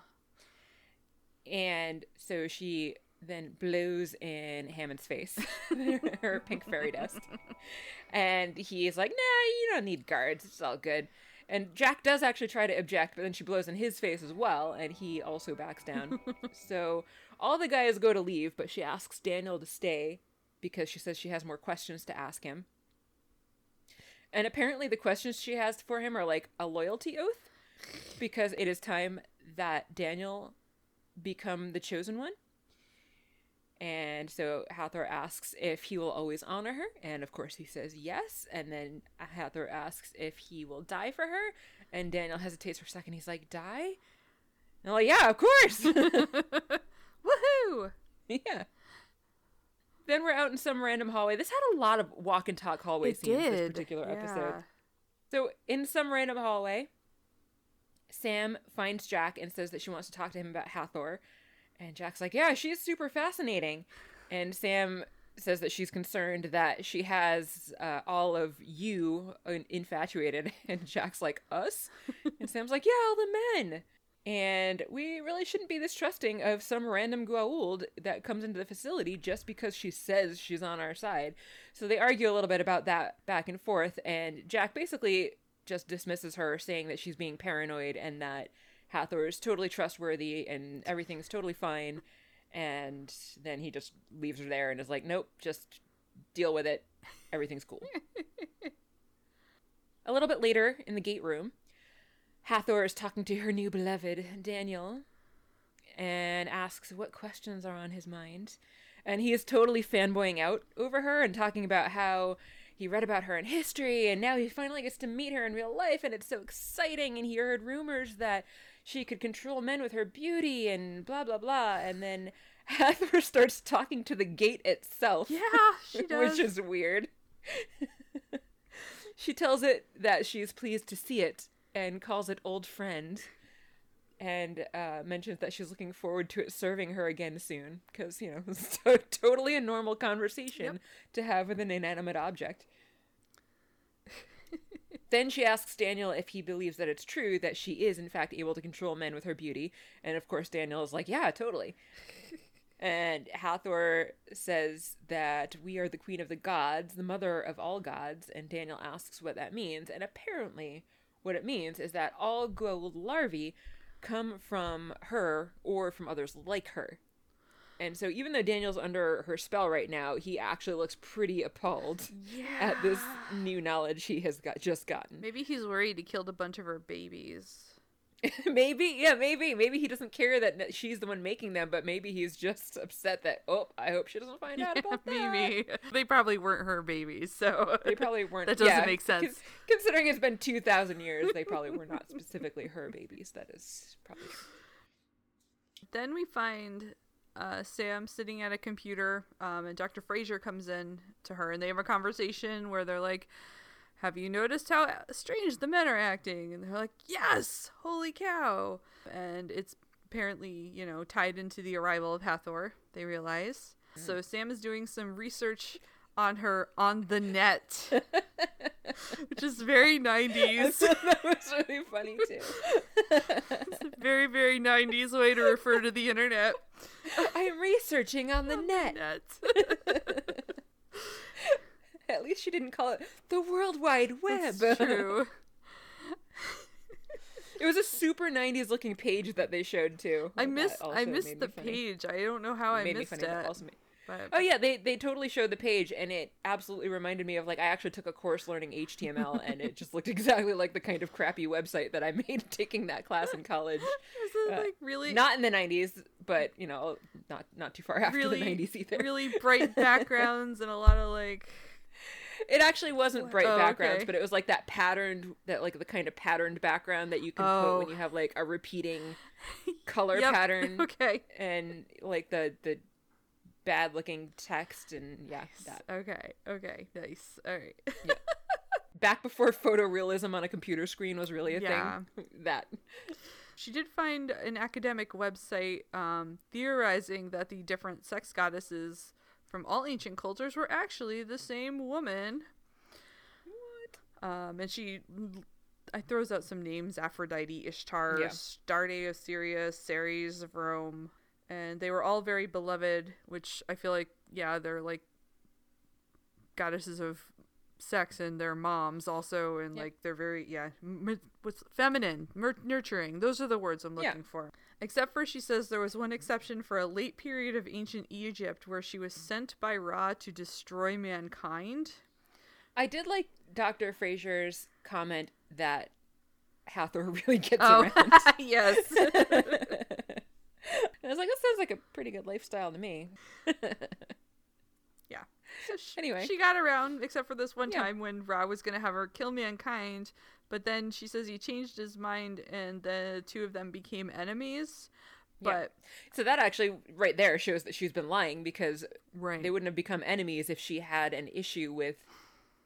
S2: And so she then blows in Hammond's face, her pink fairy dust. And he's like, nah, you don't need guards. It's all good. And Jack does actually try to object, but then she blows in his face as well, and he also backs down. so all the guys go to leave, but she asks Daniel to stay because she says she has more questions to ask him. And apparently, the questions she has for him are like a loyalty oath because it is time that Daniel become the chosen one. And so Hathor asks if he will always honor her, and of course he says yes. And then Hathor asks if he will die for her, and Daniel hesitates for a second. He's like, "Die?" And I'm like, "Yeah, of course."
S1: Woohoo!
S2: yeah. Then we're out in some random hallway. This had a lot of walk and talk hallway
S1: It
S2: scenes. This
S1: did.
S2: particular episode. So, in some random hallway, Sam finds Jack and says that she wants to talk to him about Hathor. And Jack's like, Yeah, she's super fascinating. And Sam says that she's concerned that she has uh, all of you infatuated. And Jack's like, Us? and Sam's like, Yeah, all the men. And we really shouldn't be this trusting of some random Goa'uld that comes into the facility just because she says she's on our side. So they argue a little bit about that back and forth, and Jack basically just dismisses her, saying that she's being paranoid and that Hathor is totally trustworthy and everything's totally fine. And then he just leaves her there and is like, nope, just deal with it. Everything's cool. a little bit later in the gate room, Hathor is talking to her new beloved, Daniel, and asks what questions are on his mind. And he is totally fanboying out over her and talking about how he read about her in history and now he finally gets to meet her in real life and it's so exciting. And he heard rumors that she could control men with her beauty and blah, blah, blah. And then Hathor starts talking to the gate itself.
S1: Yeah, she does.
S2: Which is weird. she tells it that she's pleased to see it and calls it old friend and uh, mentions that she's looking forward to it serving her again soon because you know it's to- totally a normal conversation to have with an inanimate object then she asks daniel if he believes that it's true that she is in fact able to control men with her beauty and of course daniel is like yeah totally and Hathor says that we are the queen of the gods, the mother of all gods, and Daniel asks what that means. And apparently, what it means is that all Goa'uld larvae come from her or from others like her. And so, even though Daniel's under her spell right now, he actually looks pretty appalled at this new knowledge he has got just gotten.
S1: Maybe he's worried he killed a bunch of her babies.
S2: maybe, yeah, maybe, maybe he doesn't care that she's the one making them, but maybe he's just upset that oh, I hope she doesn't find out about that.
S1: Maybe. They probably weren't her babies, so
S2: They probably weren't.
S1: That doesn't
S2: yeah,
S1: make sense.
S2: cons- considering it's been two thousand years, they probably were not specifically her babies. That is probably true.
S1: Then we find uh, Sam sitting at a computer, um, and Dr. Fraser comes in to her, and they have a conversation where they're like, "Have you noticed how strange the men are acting?" And they're like, "Yes, holy cow!" And it's apparently, you know, tied into the arrival of Hathor. They realize. So mm. Sam is doing some research on her on the net, which is very 90s.
S2: that was really funny too.
S1: very, very 90s way to refer to the internet.
S2: I'm researching on the net.
S1: Net.
S2: At least she didn't call it the World Wide Web.
S1: That's true.
S2: It was a super 90s looking page that they showed too.
S1: I missed I missed the page. I don't know how I
S2: made me
S1: missed
S2: funny,
S1: it.
S2: made-
S1: but
S2: Oh yeah, they they totally showed the page, and it absolutely reminded me of like I actually took a course learning HTML, and it just looked exactly like the kind of crappy website that I made taking that class in college.
S1: Is it
S2: uh,
S1: like really
S2: Not in the '90s, but you know, not not too far after
S1: really
S2: the '90s either.
S1: really bright backgrounds and a lot of like
S2: It actually wasn't bright
S1: Oh,
S2: backgrounds,
S1: okay.
S2: but it was like that patterned, that like the kind of patterned background that you can put
S1: Oh.
S2: when you have like a repeating color
S1: Yep.
S2: pattern
S1: okay.
S2: and like the the bad looking text and yeah that
S1: Okay. Okay. Nice. All right. Yeah.
S2: back before photorealism on a computer screen was really a
S1: Yeah.
S2: thing that
S1: She did find an academic website um, theorizing that the different sex goddesses from all ancient cultures were actually the same woman. What? Um, and she, I throws out some names: Aphrodite, Ishtar,
S2: Yeah.
S1: Of Syria, Ceres of Rome, and they were all very beloved. Which I feel like, yeah, they're like goddesses of sex and their moms also and
S2: Yep.
S1: like they're very yeah m- what's feminine mer- nurturing those are the words i'm
S2: Yeah.
S1: looking for except for she says there was one exception for a late period of ancient egypt where she was sent by ra to destroy mankind.
S2: I did like dr fraser's comment that hathor really gets
S1: oh
S2: around.
S1: yes.
S2: I was like that sounds like a pretty good lifestyle to me.
S1: Yeah. So she,
S2: Anyway.
S1: she got around except for this one
S2: Yeah.
S1: time when ra was gonna have her kill mankind but then she says he changed his mind and the two of them became enemies
S2: Yeah.
S1: but
S2: so that actually right there shows that she's been lying because
S1: right
S2: they wouldn't have become enemies if she had an issue with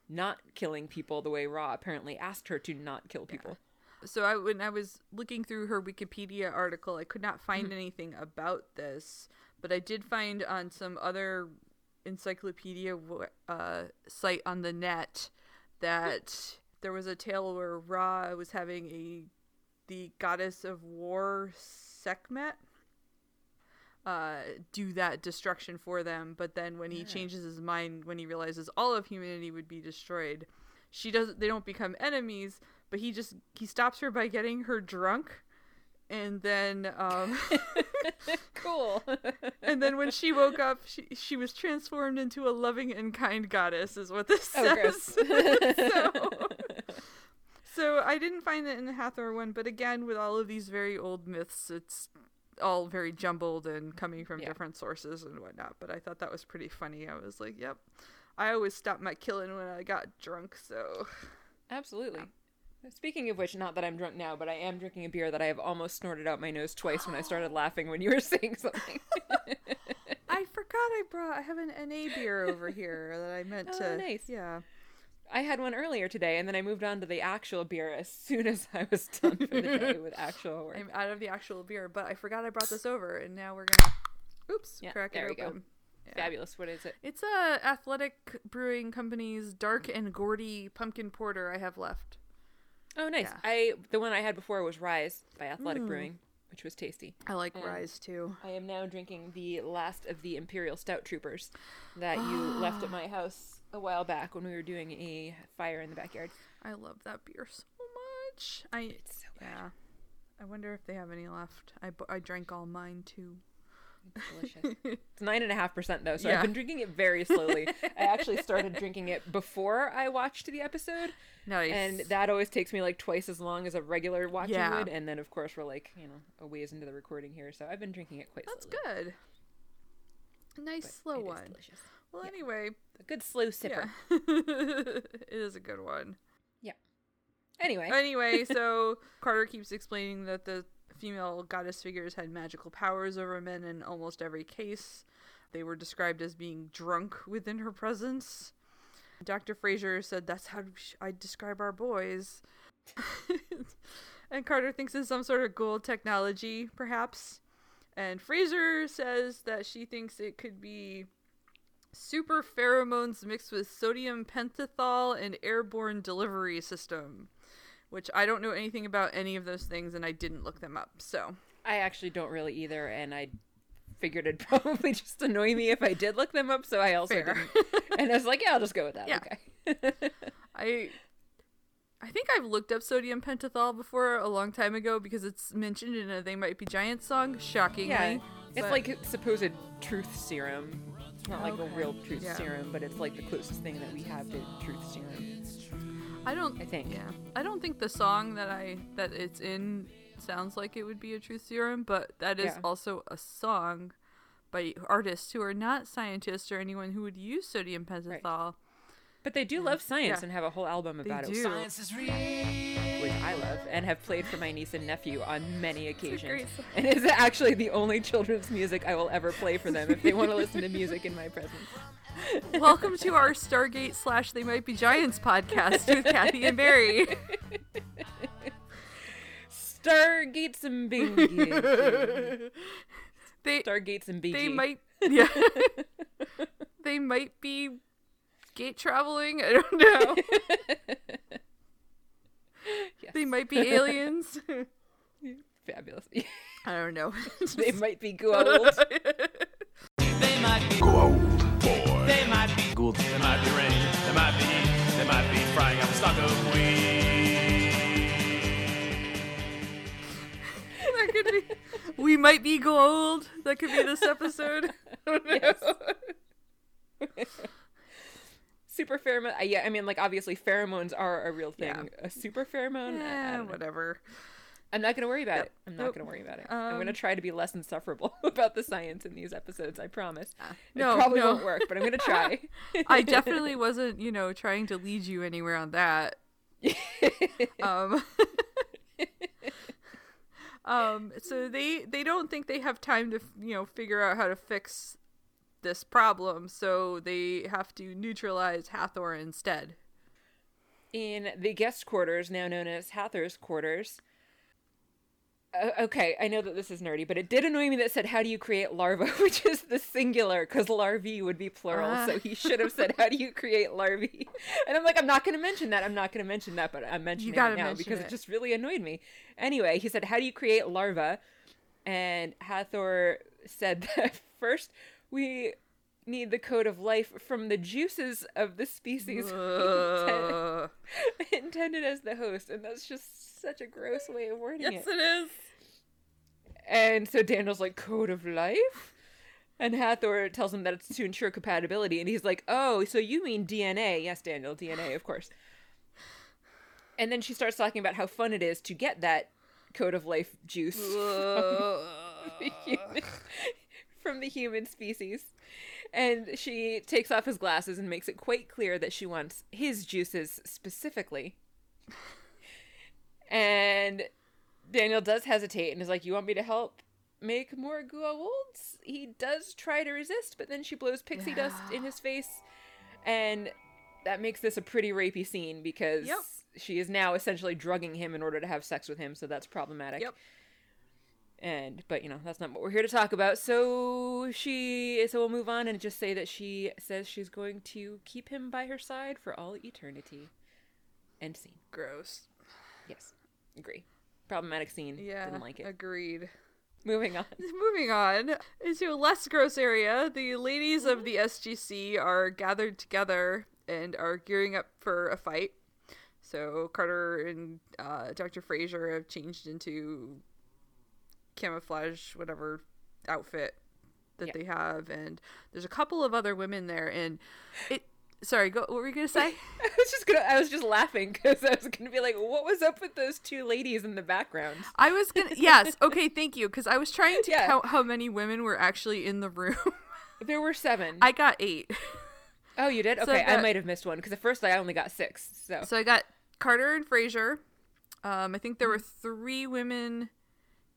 S2: not killing people the way Ra apparently asked her to not kill people.
S1: so I when I was looking through her Wikipedia article, I could not find
S2: Mm-hmm.
S1: anything about this, but I did find on some other encyclopedia uh, site on the net that there was a tale where Ra was having a the goddess of war Sekhmet uh, do that destruction for them, but then when he changes his mind, when he realizes all of humanity would be destroyed, she doesn't. They don't become enemies, but he just he stops her by getting her drunk, and then um,
S2: cool.
S1: and then when she woke up, she she was transformed into a loving and kind goddess, is what this
S2: Oh,
S1: says. so, so I didn't find it in the Hathor one, but again, with all of these very old myths, it's all very jumbled and coming from
S2: Yeah.
S1: different sources and whatnot. But I thought that was pretty funny. I was like, yep. I always stopped my killing when I got drunk, so
S2: Absolutely. Speaking of which, not that I'm drunk now, but I am drinking a beer that I have almost snorted out my nose twice when I started laughing when you were saying something.
S1: I forgot I brought. I have an NA beer over here that I meant
S2: Oh,
S1: to.
S2: nice.
S1: Yeah.
S2: I had one earlier today, and then I moved on to the actual beer as soon as I was done for the day with actual work.
S1: I'm out of the actual beer, but I forgot I brought this over, and now we're gonna. Oops,
S2: Yeah,
S1: crack it open. Yeah.
S2: Fabulous. What is it?
S1: It's a Athletic Brewing Company's Dark and Gordy Pumpkin Porter I have left.
S2: Oh, nice.
S1: Yeah.
S2: I the one I had before was Rise by Athletic Brewing, which was tasty.
S1: I like
S2: Um,
S1: Rise too.
S2: I am now drinking the last of the Imperial Stout Troopers that you left at my house a while back when we were doing a fire in the backyard.
S1: I love that beer so much. I
S2: It's so good.
S1: yeah. I wonder if they have any left. I, I drank all mine too.
S2: It's delicious. it's nine and a half percent though, so
S1: Yeah.
S2: I've been drinking it very slowly. I actually started drinking it before I watched the episode,
S1: Nice.
S2: and that always takes me like twice as long as a regular watching
S1: Yeah.
S2: would. And then of course we're like you know a ways into the recording here, so I've been drinking it quite
S1: that's
S2: slowly.
S1: That's good. A nice
S2: but
S1: slow one.
S2: delicious.
S1: Well, anyway,
S2: A good slow sipper.
S1: yeah. it is a good one. Yeah.
S2: Anyway,
S1: anyway, so Carter keeps explaining that the female goddess figures had magical powers over men in almost every case. They were described as being drunk within her presence. Dr. Fraser said that's how I describe our boys. and Carter thinks it's some sort of Goa'uld technology, perhaps. And Fraser says that she thinks it could be super pheromones mixed with sodium pentothal and airborne delivery system, which I don't know anything about any of those things and I didn't look them up. So,
S2: I actually don't really either, and I figured it'd probably just annoy me if I did look them up, so I also
S1: Fair.
S2: didn't. And I was like, yeah, I'll just go with that.
S1: Yeah.
S2: Okay.
S1: I I think I've looked up sodium pentothal before a long time ago because it's mentioned in a They Might Be Giants song, shockingly.
S2: yeah. It's
S1: but-
S2: like supposed truth serum. It's not like
S1: Okay.
S2: a real truth
S1: Yeah.
S2: serum, but it's like the closest thing that we have to truth serum.
S1: I don't
S2: I think.
S1: Yeah. I don't think the song that I that it's in sounds like it would be a truth serum, but that is
S2: Yeah.
S1: also a song by artists who are not scientists or anyone who would use sodium pentothal.
S2: But they do love science
S1: Yeah.
S2: and have a whole album about it,
S1: do.
S4: Science is real.
S2: I love and have played for my niece and nephew on many occasions. And is actually the only children's music I will ever play for them if they want to listen to music in my presence.
S1: Welcome to our Stargate slash They Might Be Giants podcast with Kathy and Barry.
S2: Stargates and Bingy.
S1: They
S2: Stargates and BG.
S1: they might yeah they might be gate traveling. I don't know.
S2: Yes.
S1: They might be aliens.
S2: Fabulous.
S1: I don't know.
S2: they might be gold.
S4: They might be
S5: Gold boy.
S4: They might be gold. They might be rain. They might be heat. They might be frying up a stock of weed.
S1: that could be. We might be gold. That could be this episode.
S2: I don't Yes. Super pheromone. uh, Yeah, I mean, like obviously pheromones are a real thing.
S1: Yeah.
S2: A super pheromone. I- I
S1: Yeah,
S2: know.
S1: whatever.
S2: I'm not gonna worry about
S1: Yep.
S2: it. I'm not
S1: Nope.
S2: gonna worry about it. I'm gonna
S1: Um,
S2: try to be less insufferable about the science in these episodes. I promise.
S1: No,
S2: it probably
S1: no.
S2: won't work, but I'm gonna try.
S1: I definitely wasn't, you know, trying to lead you anywhere on that. Um, um, so they they don't think they have time to you know figure out how to fix this problem, so they have to neutralize Hathor instead.
S2: in the guest quarters, now known as Hathor's quarters. Uh, okay, I know that this is nerdy, but it did annoy me that said, "How do you create larva?" which is the singular, because larvae would be plural.
S1: Ah.
S2: So he should have said, "How do you create larvae?" And I'm like, I'm not going to mention that. I'm not going to mention that, but I'm mentioning it now because it.
S1: it.
S2: just really annoyed me. Anyway, he said, "How do you create larva?" And Hathor said that first we need the code of life from the juices of the species intended, intended as the host, and that's just such a gross way of wording
S1: yes,
S2: it.
S1: Yes, it is.
S2: And so Daniel's like, code of life? And Hathor tells him that it's to ensure compatibility, and he's like, oh, so you mean DNA. Yes, Daniel, DNA, of course. And then she starts talking about how fun it is to get that code of life juice. from the human species. And she takes off his glasses and makes it quite clear that she wants his juices specifically. And Daniel does hesitate and is like, You want me to help make more Goa'ulds? He does try to resist, but then she blows pixie dust in his face. And that makes this a pretty rapey scene because
S1: Yep.
S2: she is now essentially drugging him in order to have sex with him, so that's problematic.
S1: Yep.
S2: And but you know that's not what we're here to talk about. So she so we'll move on and just say that she says she's going to keep him by her side for all eternity. End scene.
S1: Gross.
S2: Yes, agree. Problematic scene.
S1: Yeah,
S2: didn't like it.
S1: agreed.
S2: Moving on.
S1: Moving on into a less gross area, the ladies of the SGC are gathered together and are gearing up for a fight. So Carter and uh, Dr. Fraser have changed into camouflage, whatever outfit that they have, and there's a couple of other women there. And it, sorry, go. What were you gonna say?
S2: I was just gonna. I was just laughing because I was gonna be like, "What was up with those two ladies in the background?"
S1: I was gonna. Yes. Okay. Thank you. Because I was trying to
S2: Yeah.
S1: count how many women were actually in the room.
S2: There were seven.
S1: I got eight.
S2: oh, you did?
S1: So
S2: Okay, I might have missed one because at first I only got six. So,
S1: So I got Carter and Fraser. Um, I think there were three women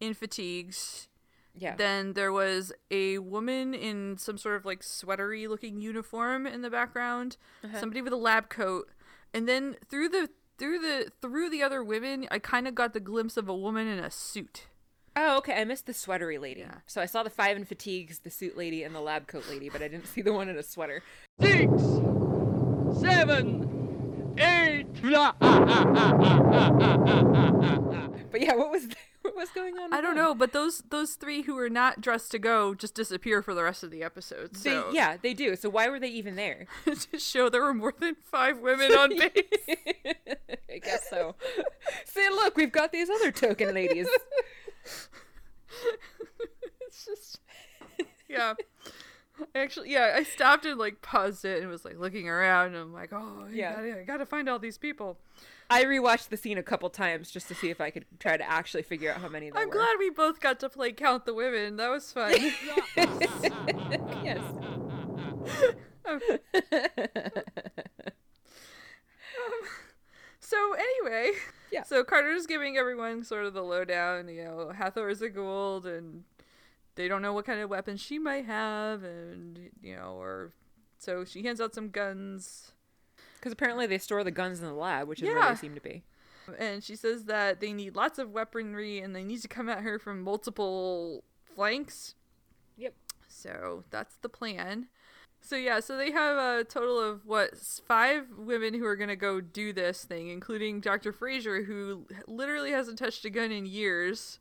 S1: in fatigues.
S2: yeah.
S1: Then there was a woman in some sort of like sweatery looking uniform in the background.
S2: Uh-huh.
S1: Somebody with a lab coat. And then through the through the through the other women, I kind of got the glimpse of a woman in a suit.
S2: Oh, okay. I missed the sweatery lady.
S1: Yeah.
S2: So I saw the five in fatigues, the suit lady, and the lab coat lady, but I didn't see the one in a sweater.
S5: six, seven, eight.
S2: But yeah, what was what was going on?
S1: I don't
S2: them?
S1: know, but those those three who are not dressed to go just disappear for the rest of the episode.
S2: They, yeah, they do. So why were they even there?
S1: to show there were more than five women on base.
S2: I guess so. See, look, we've got these other token ladies.
S1: it's just yeah. Actually, yeah, I stopped and like paused it and was like looking around. And I'm like, oh,
S2: Yeah.
S1: yeah, I gotta find all these people.
S2: I rewatched the scene a couple times just to see if I could try to actually figure out how many there
S1: I'm
S2: were.
S1: glad we both got to play count the women. That was fun.
S2: yes.
S1: Um, so anyway,
S2: Yeah.
S1: So Carter's giving everyone sort of the lowdown. You know, Hathor is a Goa'uld, and they don't know what kind of weapons she might have, and you know, or so she hands out some guns.
S2: Because apparently they store the guns in the lab, which is where they seem to be.
S1: And she says that they need lots of weaponry and they need to come at her from multiple flanks.
S2: Yep.
S1: So that's the plan. So yeah, so they have a total of what five women who are gonna go do this thing, including Dr. Fraser, who literally hasn't touched a gun in years.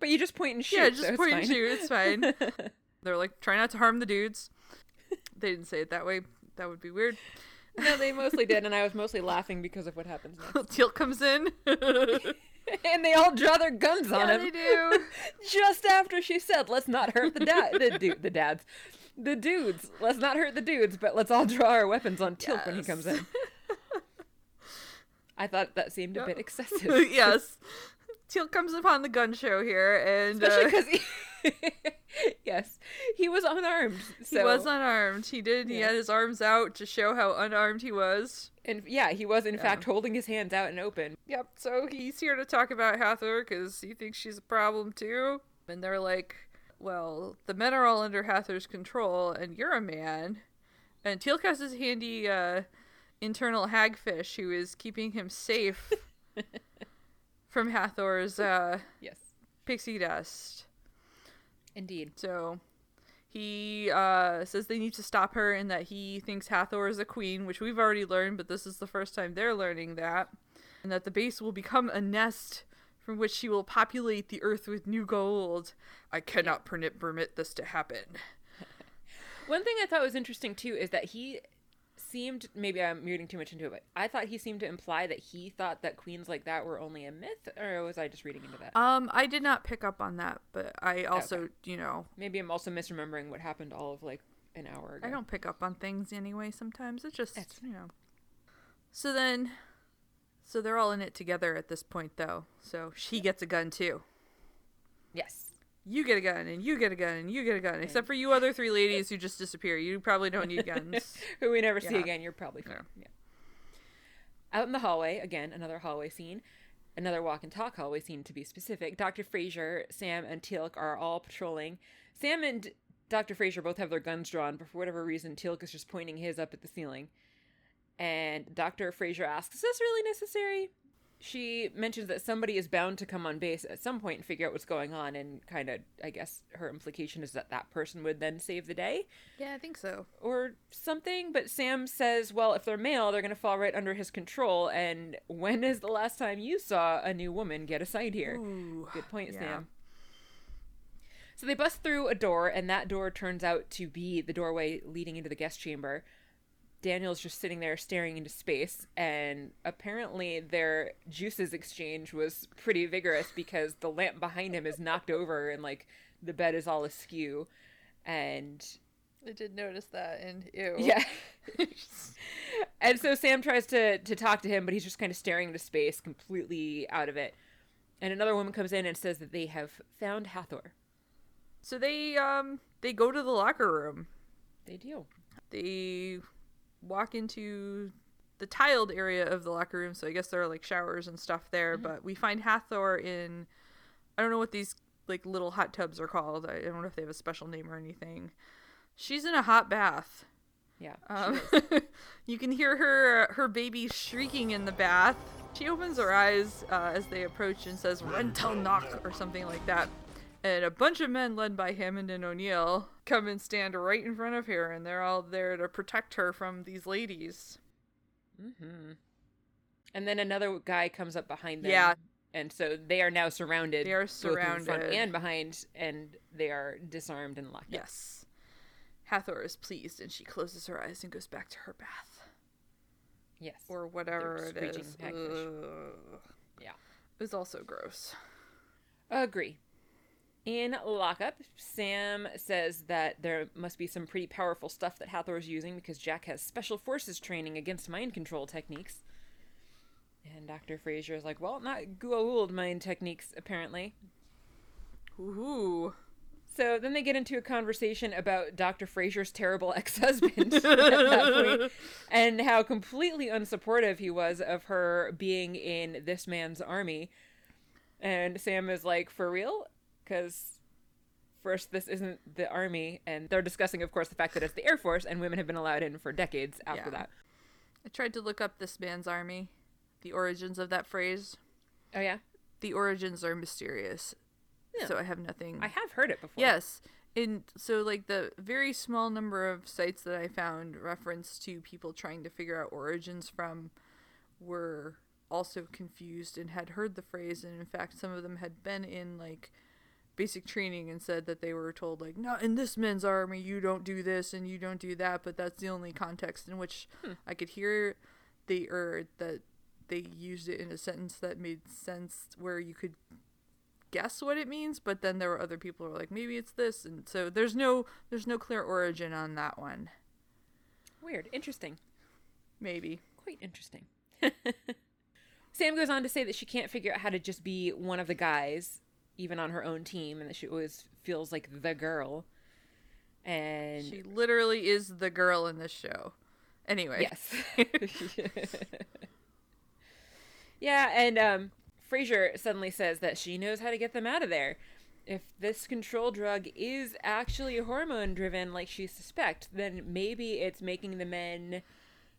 S2: But you just point and shoot.
S1: yeah, just
S2: it's fine.
S1: and shoot. It's fine. They're like, try not to harm the dudes. They didn't say it that way. That would be weird.
S2: No, they mostly did, and I was mostly laughing because of what happens next.
S1: Teal'c comes in.
S2: and they all draw their guns on
S1: yeah,
S2: him.
S1: they do.
S2: Just after she said, "Let's not hurt the dad, the du- the dads, the dudes. Let's not hurt the dudes, but let's all draw our weapons on Teal'c when he comes in." I thought that seemed a bit excessive.
S1: yes. Teal'c comes upon the gun show here, and
S2: Especially
S1: uh,
S2: because he, yes, he was unarmed. So,
S1: he was unarmed. He did. He had his arms out to show how unarmed he was.
S2: and yeah, he was in
S1: Yeah.
S2: fact holding his hands out and open.
S1: Yep. So he's here to talk about Hathor because he thinks she's a problem too. And they're like, "Well, the men are all under Hathor's control, and you're a man." And Teal'c has his handy uh, internal hagfish who is keeping him safe from Hathor's uh,
S2: Yes,
S1: pixie dust.
S2: Indeed.
S1: So he uh, says they need to stop her and that he thinks Hathor is a queen, which we've already learned, but this is the first time they're learning that. And that the base will become a nest from which she will populate the earth with new Goa'uld. I cannot permit, permit this to happen.
S2: One thing I thought was interesting too is that he seemed maybe I'm reading too much into it, but I thought he seemed to imply that he thought that queens like that were only a myth, or was I just reading into that?
S1: Um, I did not pick up on that, but I also, you know,
S2: maybe I'm also misremembering what happened all of like an hour ago.
S1: I don't pick up on things anyway sometimes. It's just,
S2: That's
S1: you know. So then, so they're all in it together at this point, though. So she gets a gun too.
S2: Yes.
S1: You get a gun and you get a gun and you get a gun except for you other three ladies who just disappear you probably don't need guns
S2: Who we never see again. You're probably fine. Yeah. Out in the hallway, again, another hallway scene. Another walk and talk hallway scene to be specific. Dr. Fraser, Sam, and Teal'c are all patrolling. Sam and Dr. Fraser both have their guns drawn, but for whatever reason, Teal'c is just pointing his up at the ceiling. And Dr. Fraser asks, Is this really necessary? She mentions that somebody is bound to come on base at some point and figure out what's going on, and kind of, I guess, her implication is that that person would then save the day
S1: yeah i think so
S2: or something. But Sam says, well, if they're male, they're going to fall right under his control. And when is the last time you saw a new woman get a sight here?
S1: Ooh,
S2: Good point,
S1: yeah.
S2: Sam. So they bust through a door, and that door turns out to be the doorway leading into the guest chamber. Daniel's just sitting there staring into space, and apparently their juices exchange was pretty vigorous because the lamp behind him is knocked over and like the bed is all askew. And
S1: i did notice that and ew
S2: yeah. and so Sam tries to to talk to him, but he's just kind of staring into space, completely out of it. And another woman comes in and says that they have found Hathor.
S1: so they um they go to the locker room
S2: They do.
S1: they walk into the tiled area of the locker room so i guess there are like showers and stuff there but we find hathor in i don't know what these like little hot tubs are called i don't know if they have a special name or anything she's in a hot bath
S2: Yeah.
S1: Um, you can hear her her baby shrieking in the bath. She opens her eyes uh, as they approach and says "Rentel knock" or something like that. And a bunch of men led by Hammond and O'Neill come and stand right in front of her, and they're all there to protect her from these ladies. Hmm.
S2: And then another guy comes up behind them.
S1: Yeah.
S2: And so they are now surrounded.
S1: They are
S2: both in front
S1: surrounded.
S2: and behind, and they are disarmed and locked up.
S1: Yes. Hathor is pleased, and she closes her eyes and goes back to her bath.
S2: Yes.
S1: Or whatever it is.
S2: Yeah.
S1: It was also gross.
S2: Agree. In lockup, Sam says that there must be some pretty powerful stuff that Hathor is using because Jack has special forces training against mind control techniques. And Dr. Fraser is like, well, not Goa'uld mind techniques, apparently.
S1: Ooh.
S2: So then they get into a conversation about Dr. Fraser's terrible ex husband at that point and how completely unsupportive he was of her being in this man's army. And Sam is like, for real? Because first, this isn't the army. And they're discussing, of course, the fact that it's the Air Force and women have been allowed in for decades after
S1: Yeah.
S2: that.
S1: I tried to look up this man's army, the origins of that phrase.
S2: Oh, yeah?
S1: The origins are mysterious.
S2: Yeah.
S1: So I have nothing.
S2: I have heard it before.
S1: Yes. And so like the very small number of sites that I found reference to people trying to figure out origins from were also confused and had heard the phrase and in fact some of them had been in like basic training and said that they were told like not in this men's army you don't do this and you don't do that but that's the only context in which hmm. I could hear they or that they used it in a sentence that made sense where you could guess what it means but then there were other people who were like maybe it's this and so there's no there's no clear origin on that one
S2: Weird. Interesting.
S1: maybe
S2: quite interesting. Sam goes on to say that she can't figure out how to just be one of the guys, even on her own team, and that she always feels like the girl. And
S1: she literally is the girl in this show anyway
S2: yes, yeah, and um, Fraser suddenly says that she knows how to get them out of there. If this control drug is actually hormone driven, like she suspects, then maybe it's making the men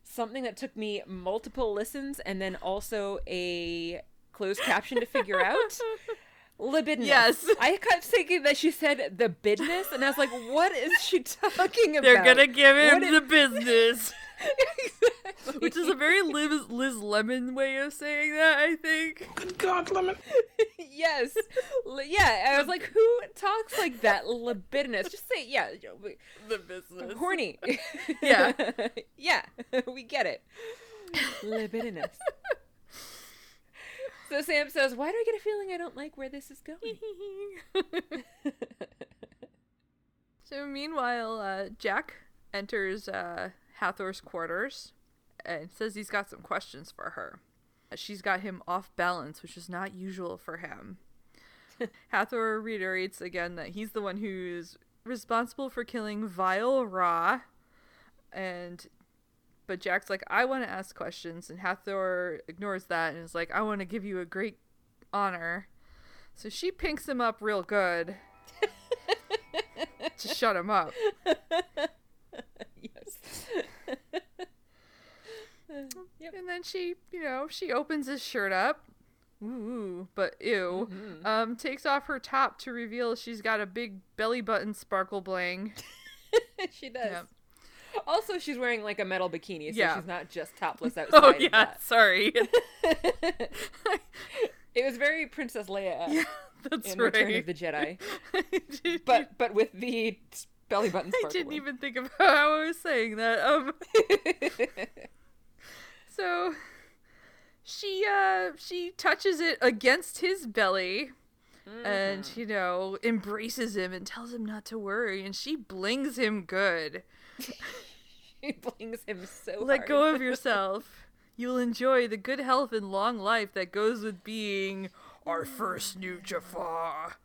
S2: something that took me multiple listens and then also a closed caption to figure out. Libidinous.
S1: Yes.
S2: I kept thinking that she said the business, and I was like, what is she talking about?
S1: they're gonna give him
S2: What is-
S1: the business
S2: exactly.
S1: which is a very liz, liz lemon way of saying that i think Good God, Lemon.
S2: yes. Li- Yeah, I was like, who talks like that? Libidinous. Just say, yeah, you know, we-
S1: the business
S2: horny.
S1: Yeah.
S2: yeah, we get it. Libidinous. So Sam says, why do I get a feeling I don't like where this is going?
S1: So meanwhile, uh, Jack enters uh, Hathor's quarters and says he's got some questions for her. She's got him off balance, which is not usual for him. Hathor reiterates again that he's the one who's responsible for killing Vile Ra, and but Jack's like, I want to ask questions, and Hathor ignores that and is like, I want to give you a great honor. So she pinks him up real good to shut him up.
S2: yes. yep.
S1: And then she, you know, she opens his shirt up. Ooh, but ew. Um, takes off her top to reveal she's got a big belly button sparkle bling.
S2: she does.
S1: Yep.
S2: Also, she's wearing like a metal bikini, so
S1: Yeah.
S2: she's not just topless outside.
S1: Oh yeah, sorry.
S2: It was very Princess Leia
S1: yeah, that's
S2: in
S1: right.
S2: Return of the Jedi, but but with the belly button
S1: I didn't even think of how I was saying that. Um, so she uh she touches it against his belly. And you know, embraces him and tells him not to worry, and she blings him good.
S2: She blings him so
S1: Let
S2: hard.
S1: go of yourself. You'll enjoy the good health and long life that goes with being our first new Jaffa.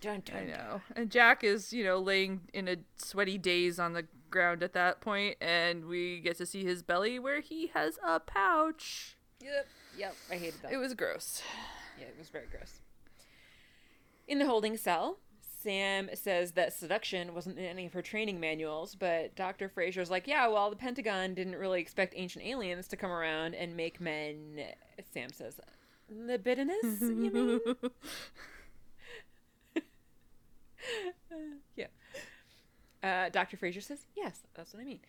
S2: Dun, dun,
S1: I know. And Jack is, you know, laying in a sweaty daze on the ground at that point, and we get to see his belly where he has a pouch.
S2: Yep, yep. I hated that.
S1: It was gross.
S2: Yeah, it was very gross. In the holding cell, Sam says that seduction wasn't in any of her training manuals, but Dr. Fraser's like, yeah, well, the Pentagon didn't really expect ancient aliens to come around and make men. Sam says, libidinous, you mean? yeah. Uh, Dr. Fraser says, yes, that's what I mean.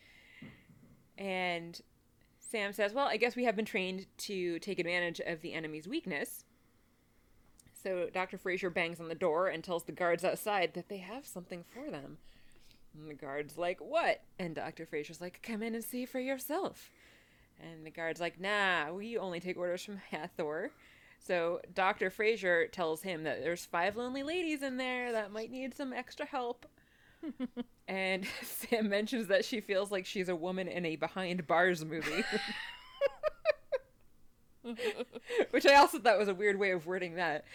S2: And Sam says, well, I guess we have been trained to take advantage of the enemy's weakness. So Dr. Fraser bangs on the door and tells the guards outside that they have something for them. And the guard's like, what? And Dr. Fraser's like, come in and see for yourself. And the guard's like, nah, we only take orders from Hathor. So Dr. Fraser tells him that there's five lonely ladies in there that might need some extra help. and Sam mentions that she feels like she's a woman in a behind bars movie. Which I also thought was a weird way of wording that.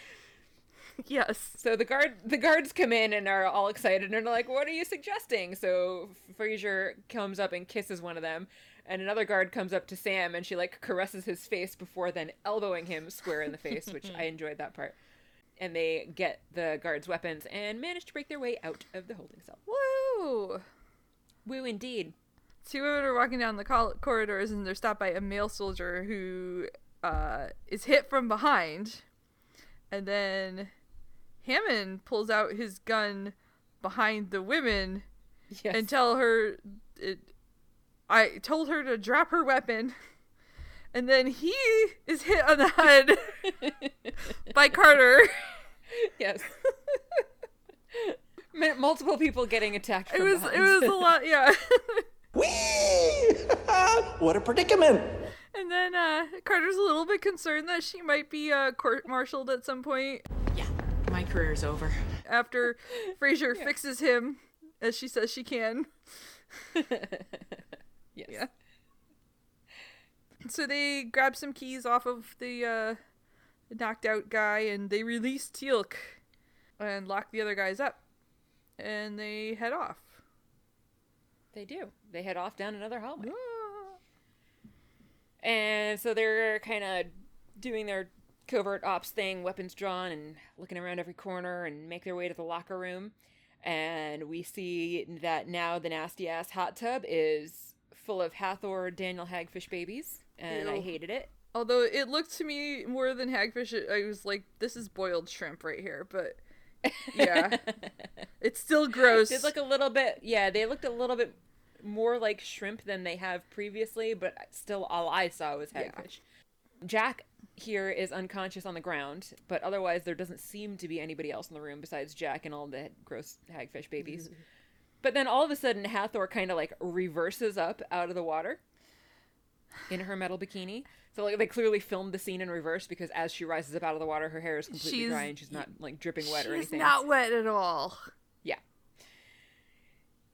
S1: yes.
S2: So the guard the guards come in and are all excited and are like, "What are you suggesting?" So Fraser comes up and kisses one of them, and another guard comes up to Sam and she like caresses his face before then elbowing him square in the face, which I enjoyed that part. And they get the guards' weapons and manage to break their way out of the holding cell.
S1: Woo!
S2: Woo, indeed.
S1: Two women are walking down the col- corridors and they're stopped by a male soldier who uh, is hit from behind. And then Hammond pulls out his gun behind the women
S2: Yes.
S1: and tell her it, I told her to drop her weapon. And then he is hit on the head by Carter.
S2: yes. Multiple people getting attacked.
S1: It
S2: from
S1: was it was a lot, yeah.
S5: Whee! what a predicament!
S1: and then uh, Carter's a little bit concerned that she might be uh, court-martialed at some point
S6: Yeah, my career's over.
S1: after Fraser fixes him, as she says she can.
S2: yes.
S1: Yeah. So they grab some keys off of the uh, knocked out guy and they release Teal'c and lock the other guys up. And they head off.
S2: They do. They head off down another hallway. And so they're kind of doing their covert ops thing, weapons drawn, and looking around every corner and make their way to the locker room. And we see that now the nasty ass hot tub is full of Hathor Daniel Hagfish babies. And I hated it.
S1: Although it looked to me more than hagfish, it- I was like, this is boiled shrimp right here. But yeah, it's still gross.
S2: Did look a little bit, yeah, they looked a little bit more like shrimp than they have previously, but still all I saw was
S1: Yeah.
S2: Jack here is unconscious on the ground, but otherwise there doesn't seem to be anybody else in the room besides Jack and all the gross hagfish babies. but then all of a sudden Hathor kind of like reverses up out of the water in her metal bikini. So like they clearly filmed the scene in reverse because as she rises up out of the water, her hair is completely
S1: She's-
S2: dry and she's not like dripping wet or
S1: She's
S2: anything.
S1: not wet at all.
S2: Yeah.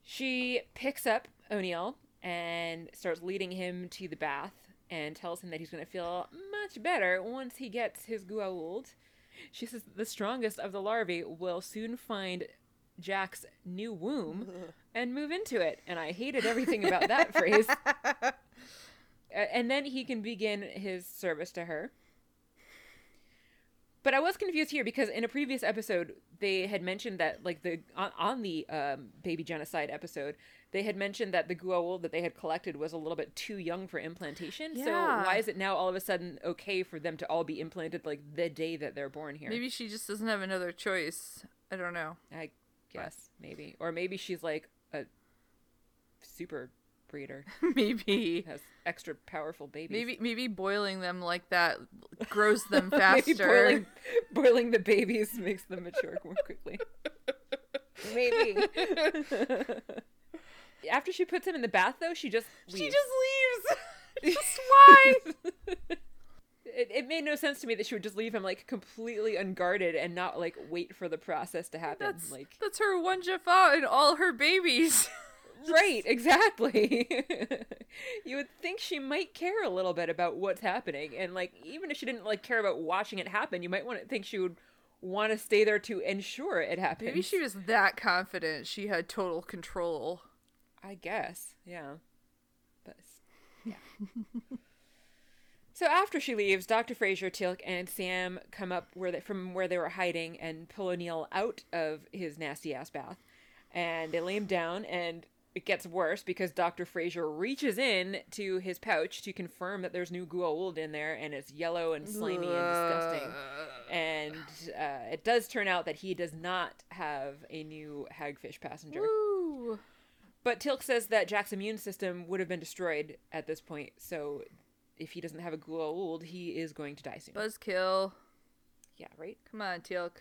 S2: She picks up O'Neill and starts leading him to the bath and tells him that he's going to feel much better once he gets his Goa'uld. She says the strongest of the larvae will soon find Jack's new womb and move into it. And I hated everything about that phrase. And then he can begin his service to her. But I was confused here because in a previous episode they had mentioned that like the on, on the um, baby genocide episode they had mentioned that the Goa'uld that they had collected was a little bit too young for implantation.
S1: Yeah.
S2: So why is it now all of a sudden okay for them to all be implanted like the day that they're born here?
S1: Maybe she just doesn't have another choice. I don't know.
S2: I guess maybe or maybe she's like a super breeder
S1: maybe.
S2: has extra powerful babies.
S1: Maybe maybe boiling them like that grows them
S2: Maybe
S1: faster.
S2: boiling, boiling the babies makes them mature more quickly. Maybe. After she puts him in the bath, though, she just leaves.
S1: She just leaves. just why?
S2: It, it made no sense to me that she would just leave him like completely unguarded and not like wait for the process to happen.
S1: That's
S2: like
S1: that's her one Jaffa and all her babies.
S2: right, exactly. you would think she might care a little bit about what's happening, and like even if she didn't like care about watching it happen, you might want to think she would want to stay there to ensure it happens.
S1: Maybe she was that confident she had total control.
S2: I guess, yeah. But yeah. So after she leaves, Dr. Fraser, Teal'c, and Sam come up where they, from where they were hiding and pull O'Neill out of his nasty ass bath. And they lay him down, and it gets worse because Dr. Fraser reaches in to his pouch to confirm that there's new Goa'uld in there, and it's yellow and slimy and disgusting. And uh, it does turn out that he does not have a new hagfish passenger.
S1: Woo.
S2: But Teal'c says that Jack's immune system would have been destroyed at this point, so if he doesn't have a Goa'uld, he is going to die soon.
S1: Buzzkill.
S2: yeah, right?
S1: Come on, Teal'c.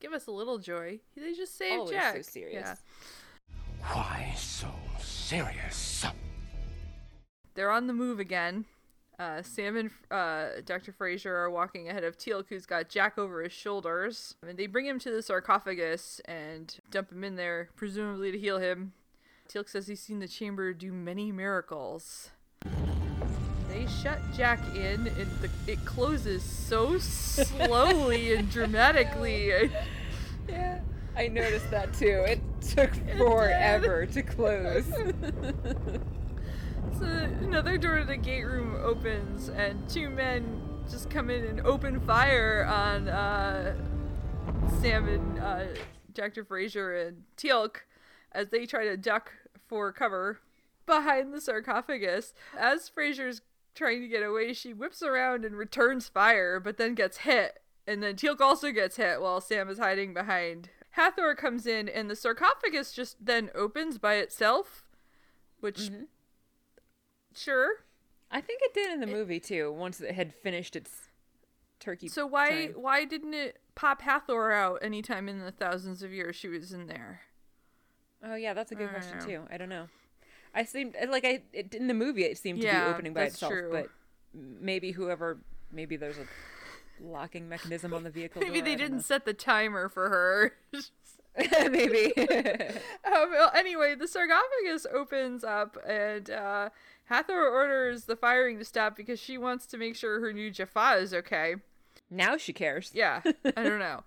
S1: Give us a little joy. They just saved
S2: Always so serious.
S1: Yeah.
S5: Why so serious?
S1: They're on the move again. Uh, Sam and uh, Dr. Fraser are walking ahead of Teal'c, who's got Jack over his shoulders. And they bring him to the sarcophagus and dump him in there, presumably to heal him. Teal'c says he's seen the chamber do many miracles. They shut Jack in, and the, it closes so slowly and dramatically.
S2: Yeah, I noticed that too. It took forever to close.
S1: So another door to the gate room opens, and two men just come in and open fire on uh, Sam and uh, Dr. Fraser and Teal'c as they try to duck for cover behind the sarcophagus. As Fraser's trying to get away, she whips around and returns fire, but then gets hit. And then Teal'c also gets hit while Sam is hiding behind. Hathor comes in, and the sarcophagus just then opens by itself, which mm-hmm. Sure.
S2: I think it did in the movie too. Once it had finished its turkey.
S1: So why
S2: time.
S1: why didn't it pop Hathor out anytime in the thousands of years she was in there?
S2: Oh yeah, that's a good question
S1: know.
S2: too. I don't know. I seemed like I it, in the movie it seemed to be opening by itself,
S1: true.
S2: but maybe whoever maybe there's a locking mechanism on the vehicle.
S1: Maybe
S2: door,
S1: they didn't set the timer for her.
S2: maybe.
S1: um, well, anyway, the sarcophagus opens up and uh, Hathor orders the firing to stop because she wants to make sure her new Jaffa is okay.
S2: now she cares.
S1: Yeah, I don't know.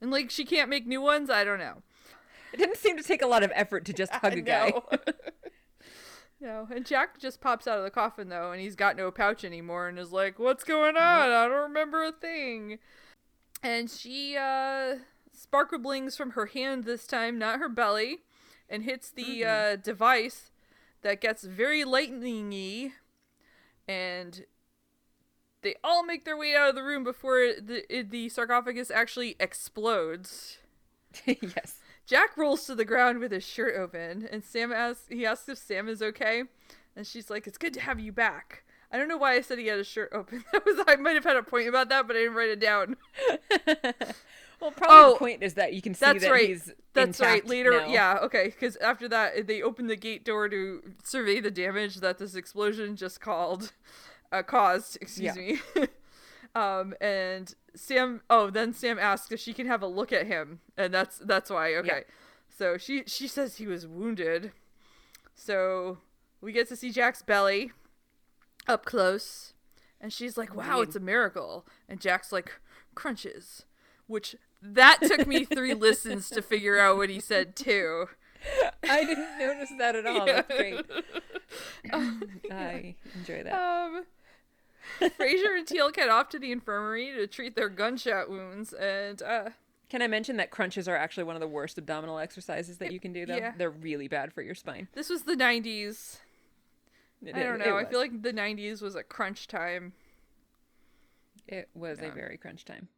S1: And like she can't make new ones, I don't know.
S2: It didn't seem to take a lot of effort to just hug a guy.
S1: no, and Jack just pops out of the coffin though, and he's got no pouch anymore, and is like, "What's going on? I don't remember a thing." And she uh sparkle blings from her hand this time, not her belly, and hits the uh, device that gets very lightningy, and they all make their way out of the room before the the sarcophagus actually explodes.
S2: yes.
S1: Jack rolls to the ground with his shirt open, and Sam asks he asks if Sam is okay, and she's like, "It's good to have you back." I don't know why I said he had his shirt open. That was I might have had a point about that, but I didn't write it down.
S2: Well, probably
S1: Oh,
S2: the point is that you can see
S1: That's
S2: that
S1: right.
S2: he's
S1: That's right. Later,
S2: now.
S1: yeah, okay. Because after that, they open the gate door to survey the damage that this explosion just called, uh, caused. Excuse
S2: Yeah.
S1: me. um, and Sam. Oh, then Sam asks if she can have a look at him, and that's that's why. Okay. So she she says he was wounded. So we get to see Jack's belly up close, and she's like, "Wow, it's a miracle." And Jack's like, "Crunches," which that took me three listens to figure out what he said too.
S2: I didn't notice that at all.
S1: Yeah.
S2: That's great. I enjoy that.
S1: Um, Fraser and Teal'c head off to the infirmary to treat their gunshot wounds, and uh,
S2: Can I mention that crunches are actually one of the worst abdominal exercises that you can do? Though
S1: Yeah.
S2: they're really bad for your spine.
S1: this was the '90s.
S2: It
S1: I don't know. I feel like the '90s was a crunch time.
S2: it was a very crunch time.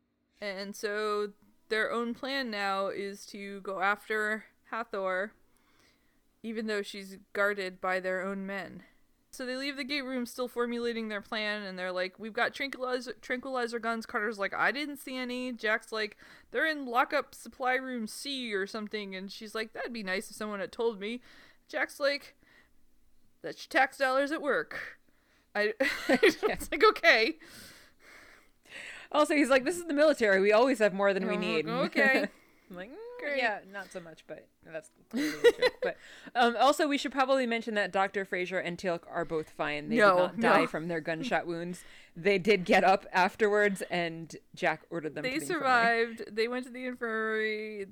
S1: And so their own plan now is to go after Hathor, even though she's guarded by their own men. So they leave the gate room still formulating their plan, and they're like, We've got tranquilizer, tranquilizer guns. Carter's like, I didn't see any. Jack's like, They're in lockup supply room C or something. And she's like, That'd be nice if someone had told me. Jack's like, That's your tax dollars at work. I, it's like, okay.
S2: Also, he's like, "This is the military. We always have more than we need."
S1: okay.
S2: I'm like, "Mm,
S1: Great.
S2: yeah, not so much, but that's clearly a joke. But um, also, we should probably mention that Doctor Fraser and Teal'c are both fine. They
S1: No,
S2: did not die
S1: no.
S2: from their gunshot wounds. They did get up afterwards, and Jack ordered them.
S1: they
S2: to the infirmary.
S1: survived. They went to the infirmary.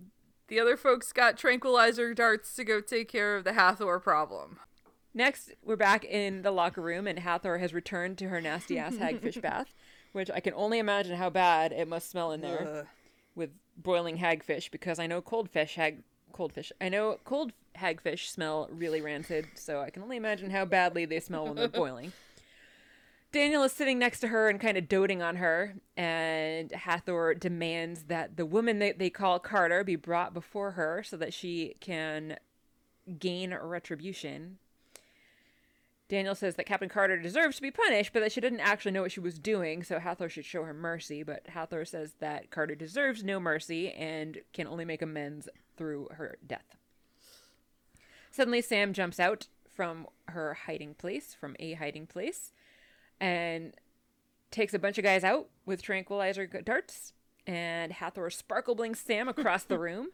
S1: The other folks got tranquilizer darts to go take care of the Hathor problem.
S2: Next, we're back in the locker room, and Hathor has returned to her nasty ass hagfish bath, which I can only imagine how bad it must smell in there with boiling hagfish. Because I know cold fish hag cold fish. I know cold hagfish smell really rancid, so I can only imagine how badly they smell when they're boiling. Daniel is sitting next to her and kind of doting on her, and Hathor demands that the woman that they call Carter be brought before her so that she can gain retribution. Daniel says that Captain Carter deserves to be punished, but that she didn't actually know what she was doing, so Hathor should show her mercy. But Hathor says that Carter deserves no mercy and can only make amends through her death. Suddenly, Sam jumps out from her hiding place, from a hiding place, and takes a bunch of guys out with tranquilizer darts. And Hathor sparkle blinks Sam across the room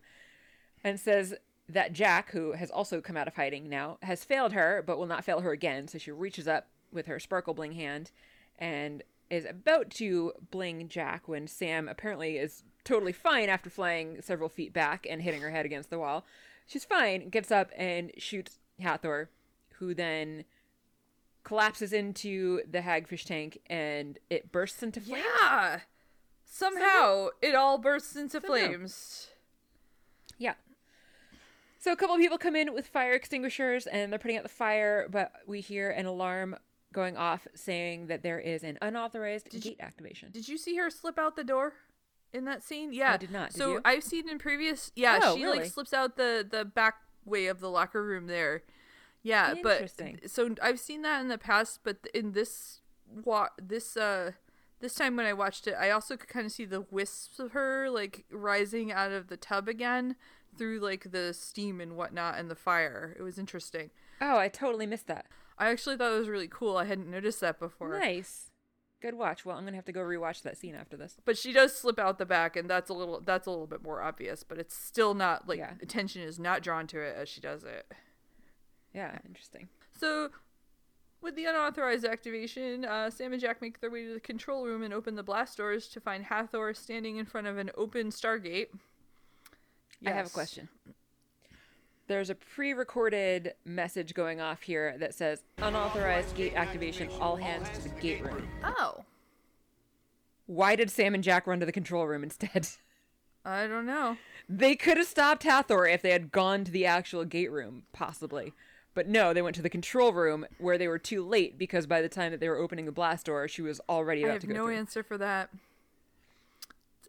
S2: and says that Jack, who has also come out of hiding now, has failed her but will not fail her again. So she reaches up with her sparkle bling hand and is about to bling Jack when Sam apparently is totally fine after flying several feet back and hitting her head against the wall. She's fine, gets up and shoots Hathor, who then collapses into the hagfish tank and it bursts into flames.
S1: Yeah. Somehow it all bursts into
S2: Somehow.
S1: flames.
S2: Yeah. So a couple of people come in with fire extinguishers and they're putting out the fire, but we hear an alarm going off saying that there is an unauthorized gate activation.
S1: Did you see her slip out the door in that scene? Yeah, I
S2: did not. Did
S1: so
S2: you?
S1: I've seen in previous. Yeah,
S2: Oh,
S1: she
S2: really?
S1: like slips out the the back way of the locker room there. Yeah, but so I've seen that in the past, but in this wa- this uh this time when I watched it, I also could kind of see the wisps of her like rising out of the tub again through like the steam and whatnot and the fire. It was interesting.
S2: Oh, I totally missed that.
S1: I actually thought it was really cool. I hadn't noticed that before.
S2: Nice. Good watch. Well, I'm gonna have to go rewatch that scene after this.
S1: but she does slip out the back and that's a little that's a little bit more obvious but it's still not like
S2: Yeah.
S1: attention is not drawn to it as she does it
S2: Yeah, interesting.
S1: so with the unauthorized activation uh, sam and jack make their way to the control room and open the blast doors to find hathor standing in front of an open stargate
S2: I have a question. There's a pre-recorded message going off here that says unauthorized gate activation, all hands to the gate room.
S1: oh
S2: Why did Sam and Jack run to the control room instead?
S1: i don't know
S2: They could have stopped Hathor if they had gone to the actual gate room, possibly. But no, they went to the control room where they were too late because by the time that they were opening the blast door, she was already
S1: i
S2: about
S1: have
S2: to go
S1: no
S2: through.
S1: answer for that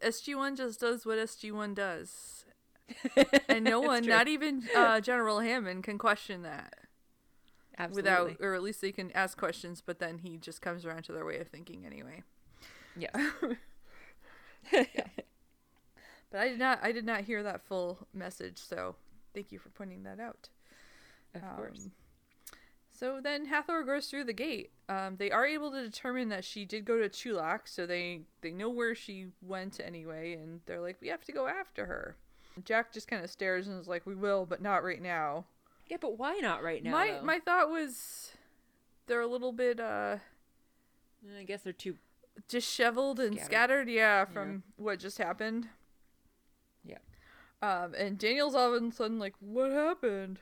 S1: sg1 just does what sg1 does and no one not even uh, general hammond can question that.
S2: Absolutely.
S1: without or at least they can ask questions but then he just comes around to their way of thinking anyway.
S2: Yeah.
S1: but i did not i did not hear that full message so thank you for pointing that out.
S2: Of course.
S1: Um, so then hathor goes through the gate. Um, they are able to determine that she did go to chulak so they they know where she went anyway and they're like we have to go after her jack just kind of stares and is like we will but not right now
S2: Yeah, but why not right now?
S1: my
S2: though?
S1: my thought was they're a little bit uh
S2: I guess they're too.
S1: disheveled and
S2: Scattered.
S1: scattered, yeah, from what just happened.
S2: Yeah.
S1: Um, and Daniel's all of a sudden like, "What happened?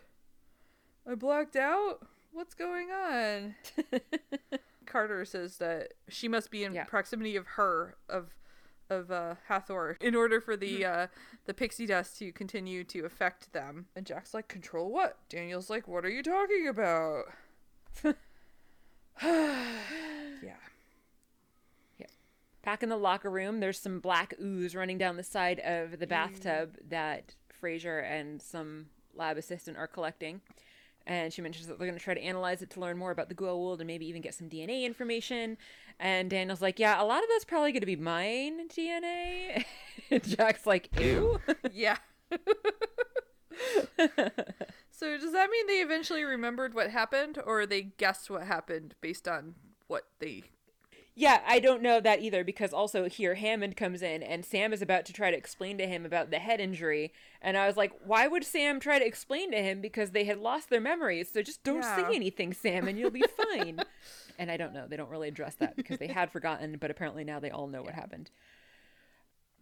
S1: I blacked out. What's going on?" Carter says that she must be in
S2: Yeah.
S1: proximity of her of of uh, Hathor in order for the
S2: Mm-hmm.
S1: uh, the pixie dust to continue to affect them. And Jack's like, "Control what?" Daniel's like, "What are you talking about?" Yeah. yeah.
S2: Back in the locker room, there's some black ooze running down the side of the bathtub that Fraser and some lab assistant are collecting. And she mentions that they're going to try to analyze it to learn more about the Goa'uld and maybe even get some DNA information. And Daniel's like, "Yeah, a lot of that's probably going to be mine DNA." and Jack's like, "Ew."
S1: Yeah. so does that mean they eventually remembered what happened or they guessed what happened based on what they
S2: Yeah, I don't know that either because also here Hammond comes in and Sam is about to try to explain to him about the head injury. And I was like, why would Sam try to explain to him? Because they had lost their memories. So just don't
S1: Yeah.
S2: say anything, Sam, and you'll be fine. and I don't know. They don't really address that because they had forgotten, but apparently now they all know what happened.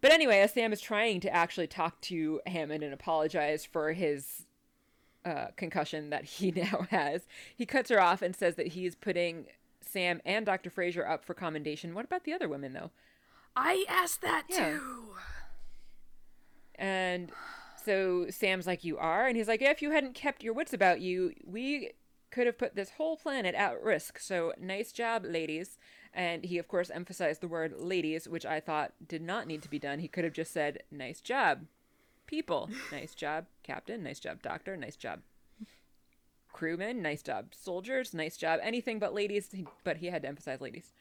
S2: But anyway, as Sam is trying to actually talk to Hammond and apologize for his uh, concussion that he now has. He cuts her off and says that he's putting Sam and Dr. Fraser up for commendation. What about the other women, though?
S1: I asked that
S2: Yeah.
S1: too.
S2: And so Sam's like, You are? And he's like, If you hadn't kept your wits about you, we could have put this whole planet at risk. So nice job, ladies. And he, of course, emphasized the word ladies, which I thought did not need to be done. He could have just said, Nice job, people. Nice job, captain. Nice job, doctor. Nice job, crewmen. Nice job, soldiers. Nice job, anything but ladies. But he had to emphasize ladies.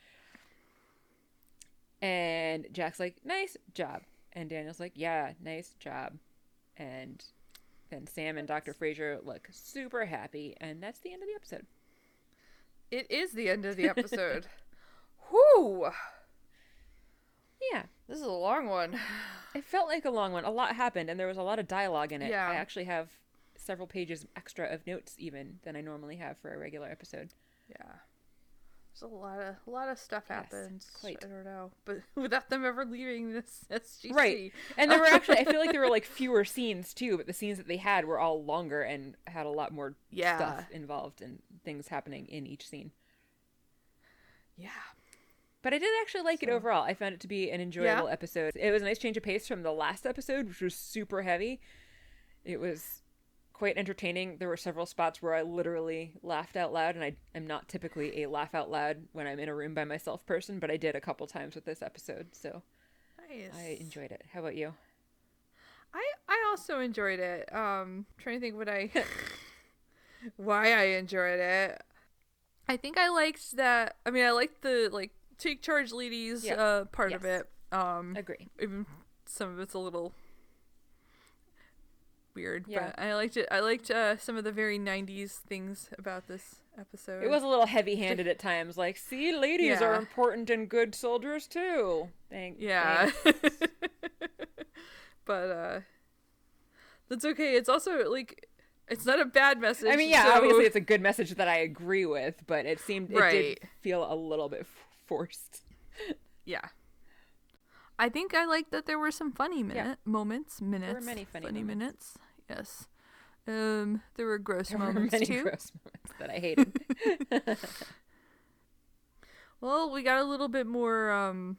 S2: And Jack's like, Nice job. And Daniel's like, Yeah, nice job. And then Sam and Dr. Fraser look super happy. And that's the end of the episode.
S1: It is the end of the episode. Whoo!
S2: Yeah.
S1: This is a long one.
S2: It felt like a long one. A lot happened, and there was a lot of dialogue in it.
S1: Yeah.
S2: I actually have several pages extra of notes even than I normally have for a regular episode.
S1: Yeah. There's a lot of a lot of stuff
S2: Yes,
S1: happens.
S2: quite.
S1: I don't know, but without them ever leaving this SGC.
S2: Right. And there were actually I feel like there were like fewer scenes too, but the scenes that they had were all longer and had a lot more
S1: Yeah.
S2: stuff involved and things happening in each scene.
S1: Yeah.
S2: But I did actually like it overall. I found it to be an enjoyable
S1: Yeah?
S2: episode. It was a nice change of pace from the last episode, which was super heavy. It was quite entertaining. There were several spots where I literally laughed out loud, and I am not typically a laugh out loud when I'm in a room by myself person, but I did a couple times with this episode, so
S1: Nice.
S2: I enjoyed it. How about you?
S1: I I also enjoyed it. Um, trying to think what I why I enjoyed it. I think I liked that. I mean, I liked the like take charge ladies
S2: Yeah.
S1: uh part of it. Um,
S2: Agree.
S1: even some of it's a little weird,
S2: Yeah.
S1: but I liked it. I liked uh, some of the very '90s things about this episode.
S2: It was a little heavy handed at times, like, see, ladies are important and good soldiers too. Thank you.
S1: Yeah.
S2: thanks.
S1: but uh that's okay. It's also like it's not a bad message.
S2: I mean, yeah,
S1: so-
S2: obviously it's a good message that I agree with, but it seemed it
S1: Right.
S2: did feel a little bit forced.
S1: yeah. I think I liked that there were some funny minute moments, minutes.
S2: many funny
S1: minutes. Yes. Um, there were gross
S2: There were
S1: moments
S2: many
S1: too.
S2: gross moments that I hated.
S1: Well, we got a little bit more um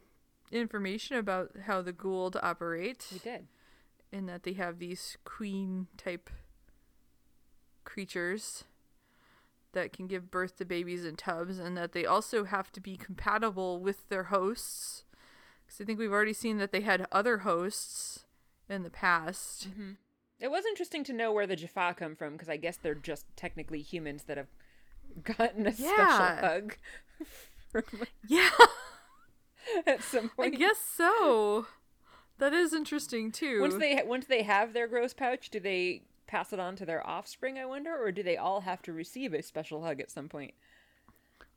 S1: information about how the Goa'uld operate.
S2: we did.
S1: in that they have these queen type creatures that can give birth to babies in tubs and that they also have to be compatible with their hosts because i think we've already seen that they had other hosts in the past
S2: It was interesting to know where the Jaffa come from because I guess they're just technically humans that have gotten a
S1: Yeah.
S2: special hug from-
S1: yeah
S2: at some point.
S1: i guess so that is interesting too
S2: Once they once they have their gross pouch, do they pass it on to their offspring? I wonder, or do they all have to receive a special hug at some point?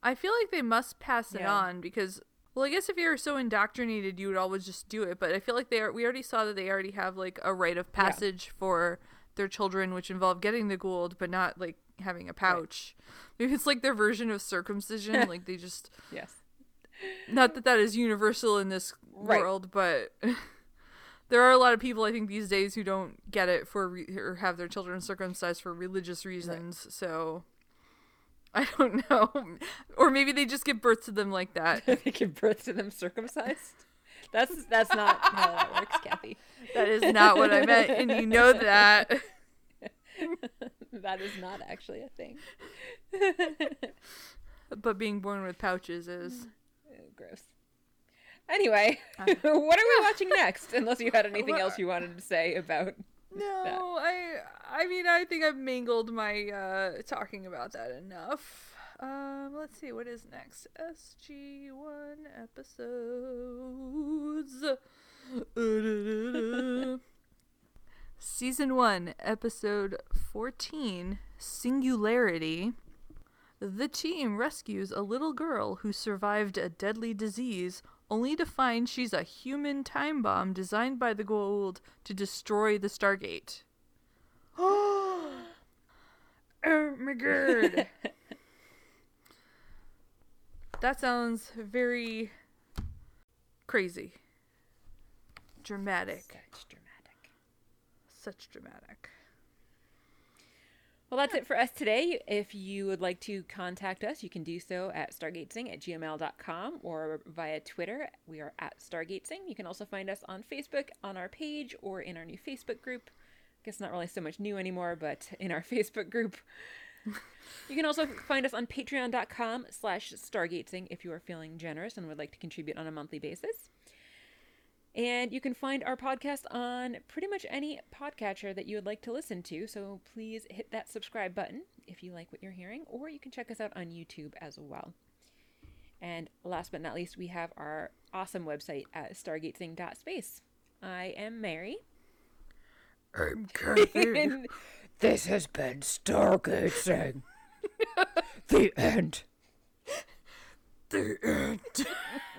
S1: I feel like they must pass it
S2: Yeah.
S1: on because, well, I guess if you're so indoctrinated, you would always just do it. But I feel like they are. We already saw that they already have like a rite of passage for their children, which involve getting the Goa'uld, but not like having a pouch. Maybe it's like their version of circumcision. like they just
S2: Yes.
S1: not that that is universal in this
S2: Right.
S1: world, but. There are a lot of people I think these days who don't get it for re- or have their children circumcised for religious reasons. So I don't know, or maybe they just give birth to them like that.
S2: they give birth to them circumcised. That's that's not how that works, Kathy.
S1: That is not what I meant, and you know that.
S2: That is not actually a thing.
S1: But being born with pouches is.
S2: Mm. Gross. Anyway, what are we watching next? Unless you had anything else you wanted to say about.
S1: No, I. I mean, I think I've mangled my uh talking about that enough. Um, let's see what is next. SG one episodes. Season one, episode fourteen, Singularity. The team rescues a little girl who survived a deadly disease, only to find she's a human time bomb designed by the Goa'uld to destroy the Stargate. oh my god. that sounds very crazy. Dramatic.
S2: Such dramatic.
S1: Such dramatic.
S2: Well, that's it for us today. If you would like to contact us, you can do so at stargatesing at gmail.com or via Twitter. We are at stargatesing. You can also find us on Facebook on our page or in our new Facebook group. I guess not really so much new anymore, but in our Facebook group. you can also find us on patreon.com slash stargatesing if you are feeling generous and would like to contribute on a monthly basis. And you can find our podcast on pretty much any podcatcher that you would like to listen to. So please hit that subscribe button if you like what you're hearing, or you can check us out on YouTube as well. And last but not least, we have our awesome website at stargatesing.space. I am Mary.
S7: I'm Kathy. This has been Stargatesing. the end. The end.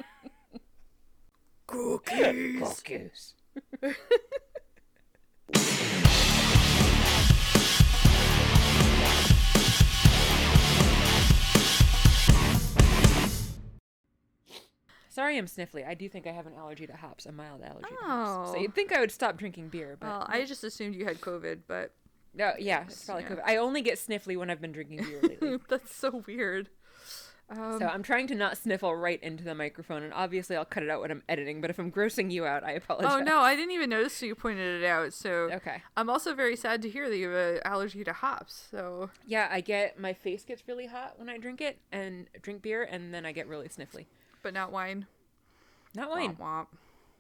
S7: Cookies. Cookies.
S2: sorry I'm sniffly. I do think I have an allergy to hops, a mild allergy to
S1: Oh.
S2: hops. So oh. you'd think I would stop drinking beer, but
S1: Well, I just assumed you had COVID, but
S2: no, yeah, it's probably
S1: Yeah.
S2: COVID. I only get sniffly when I've been drinking beer lately.
S1: that's so weird. Um,
S2: so I'm trying to not sniffle right into the microphone, and obviously I'll cut it out when I'm editing. But if I'm grossing you out, I apologize.
S1: oh no, I didn't even notice you pointed it out. So
S2: Okay.
S1: I'm also very sad to hear that you have an allergy to hops. So
S2: Yeah, I get my face gets really hot when I drink it and drink beer, and then I get really sniffly.
S1: but not wine.
S2: Not wine,
S1: Womp womp.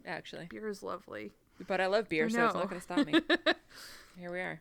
S2: actually,
S1: Beer is lovely.
S2: but I love beer,
S1: I
S2: so it's not going to stop me. Here we are.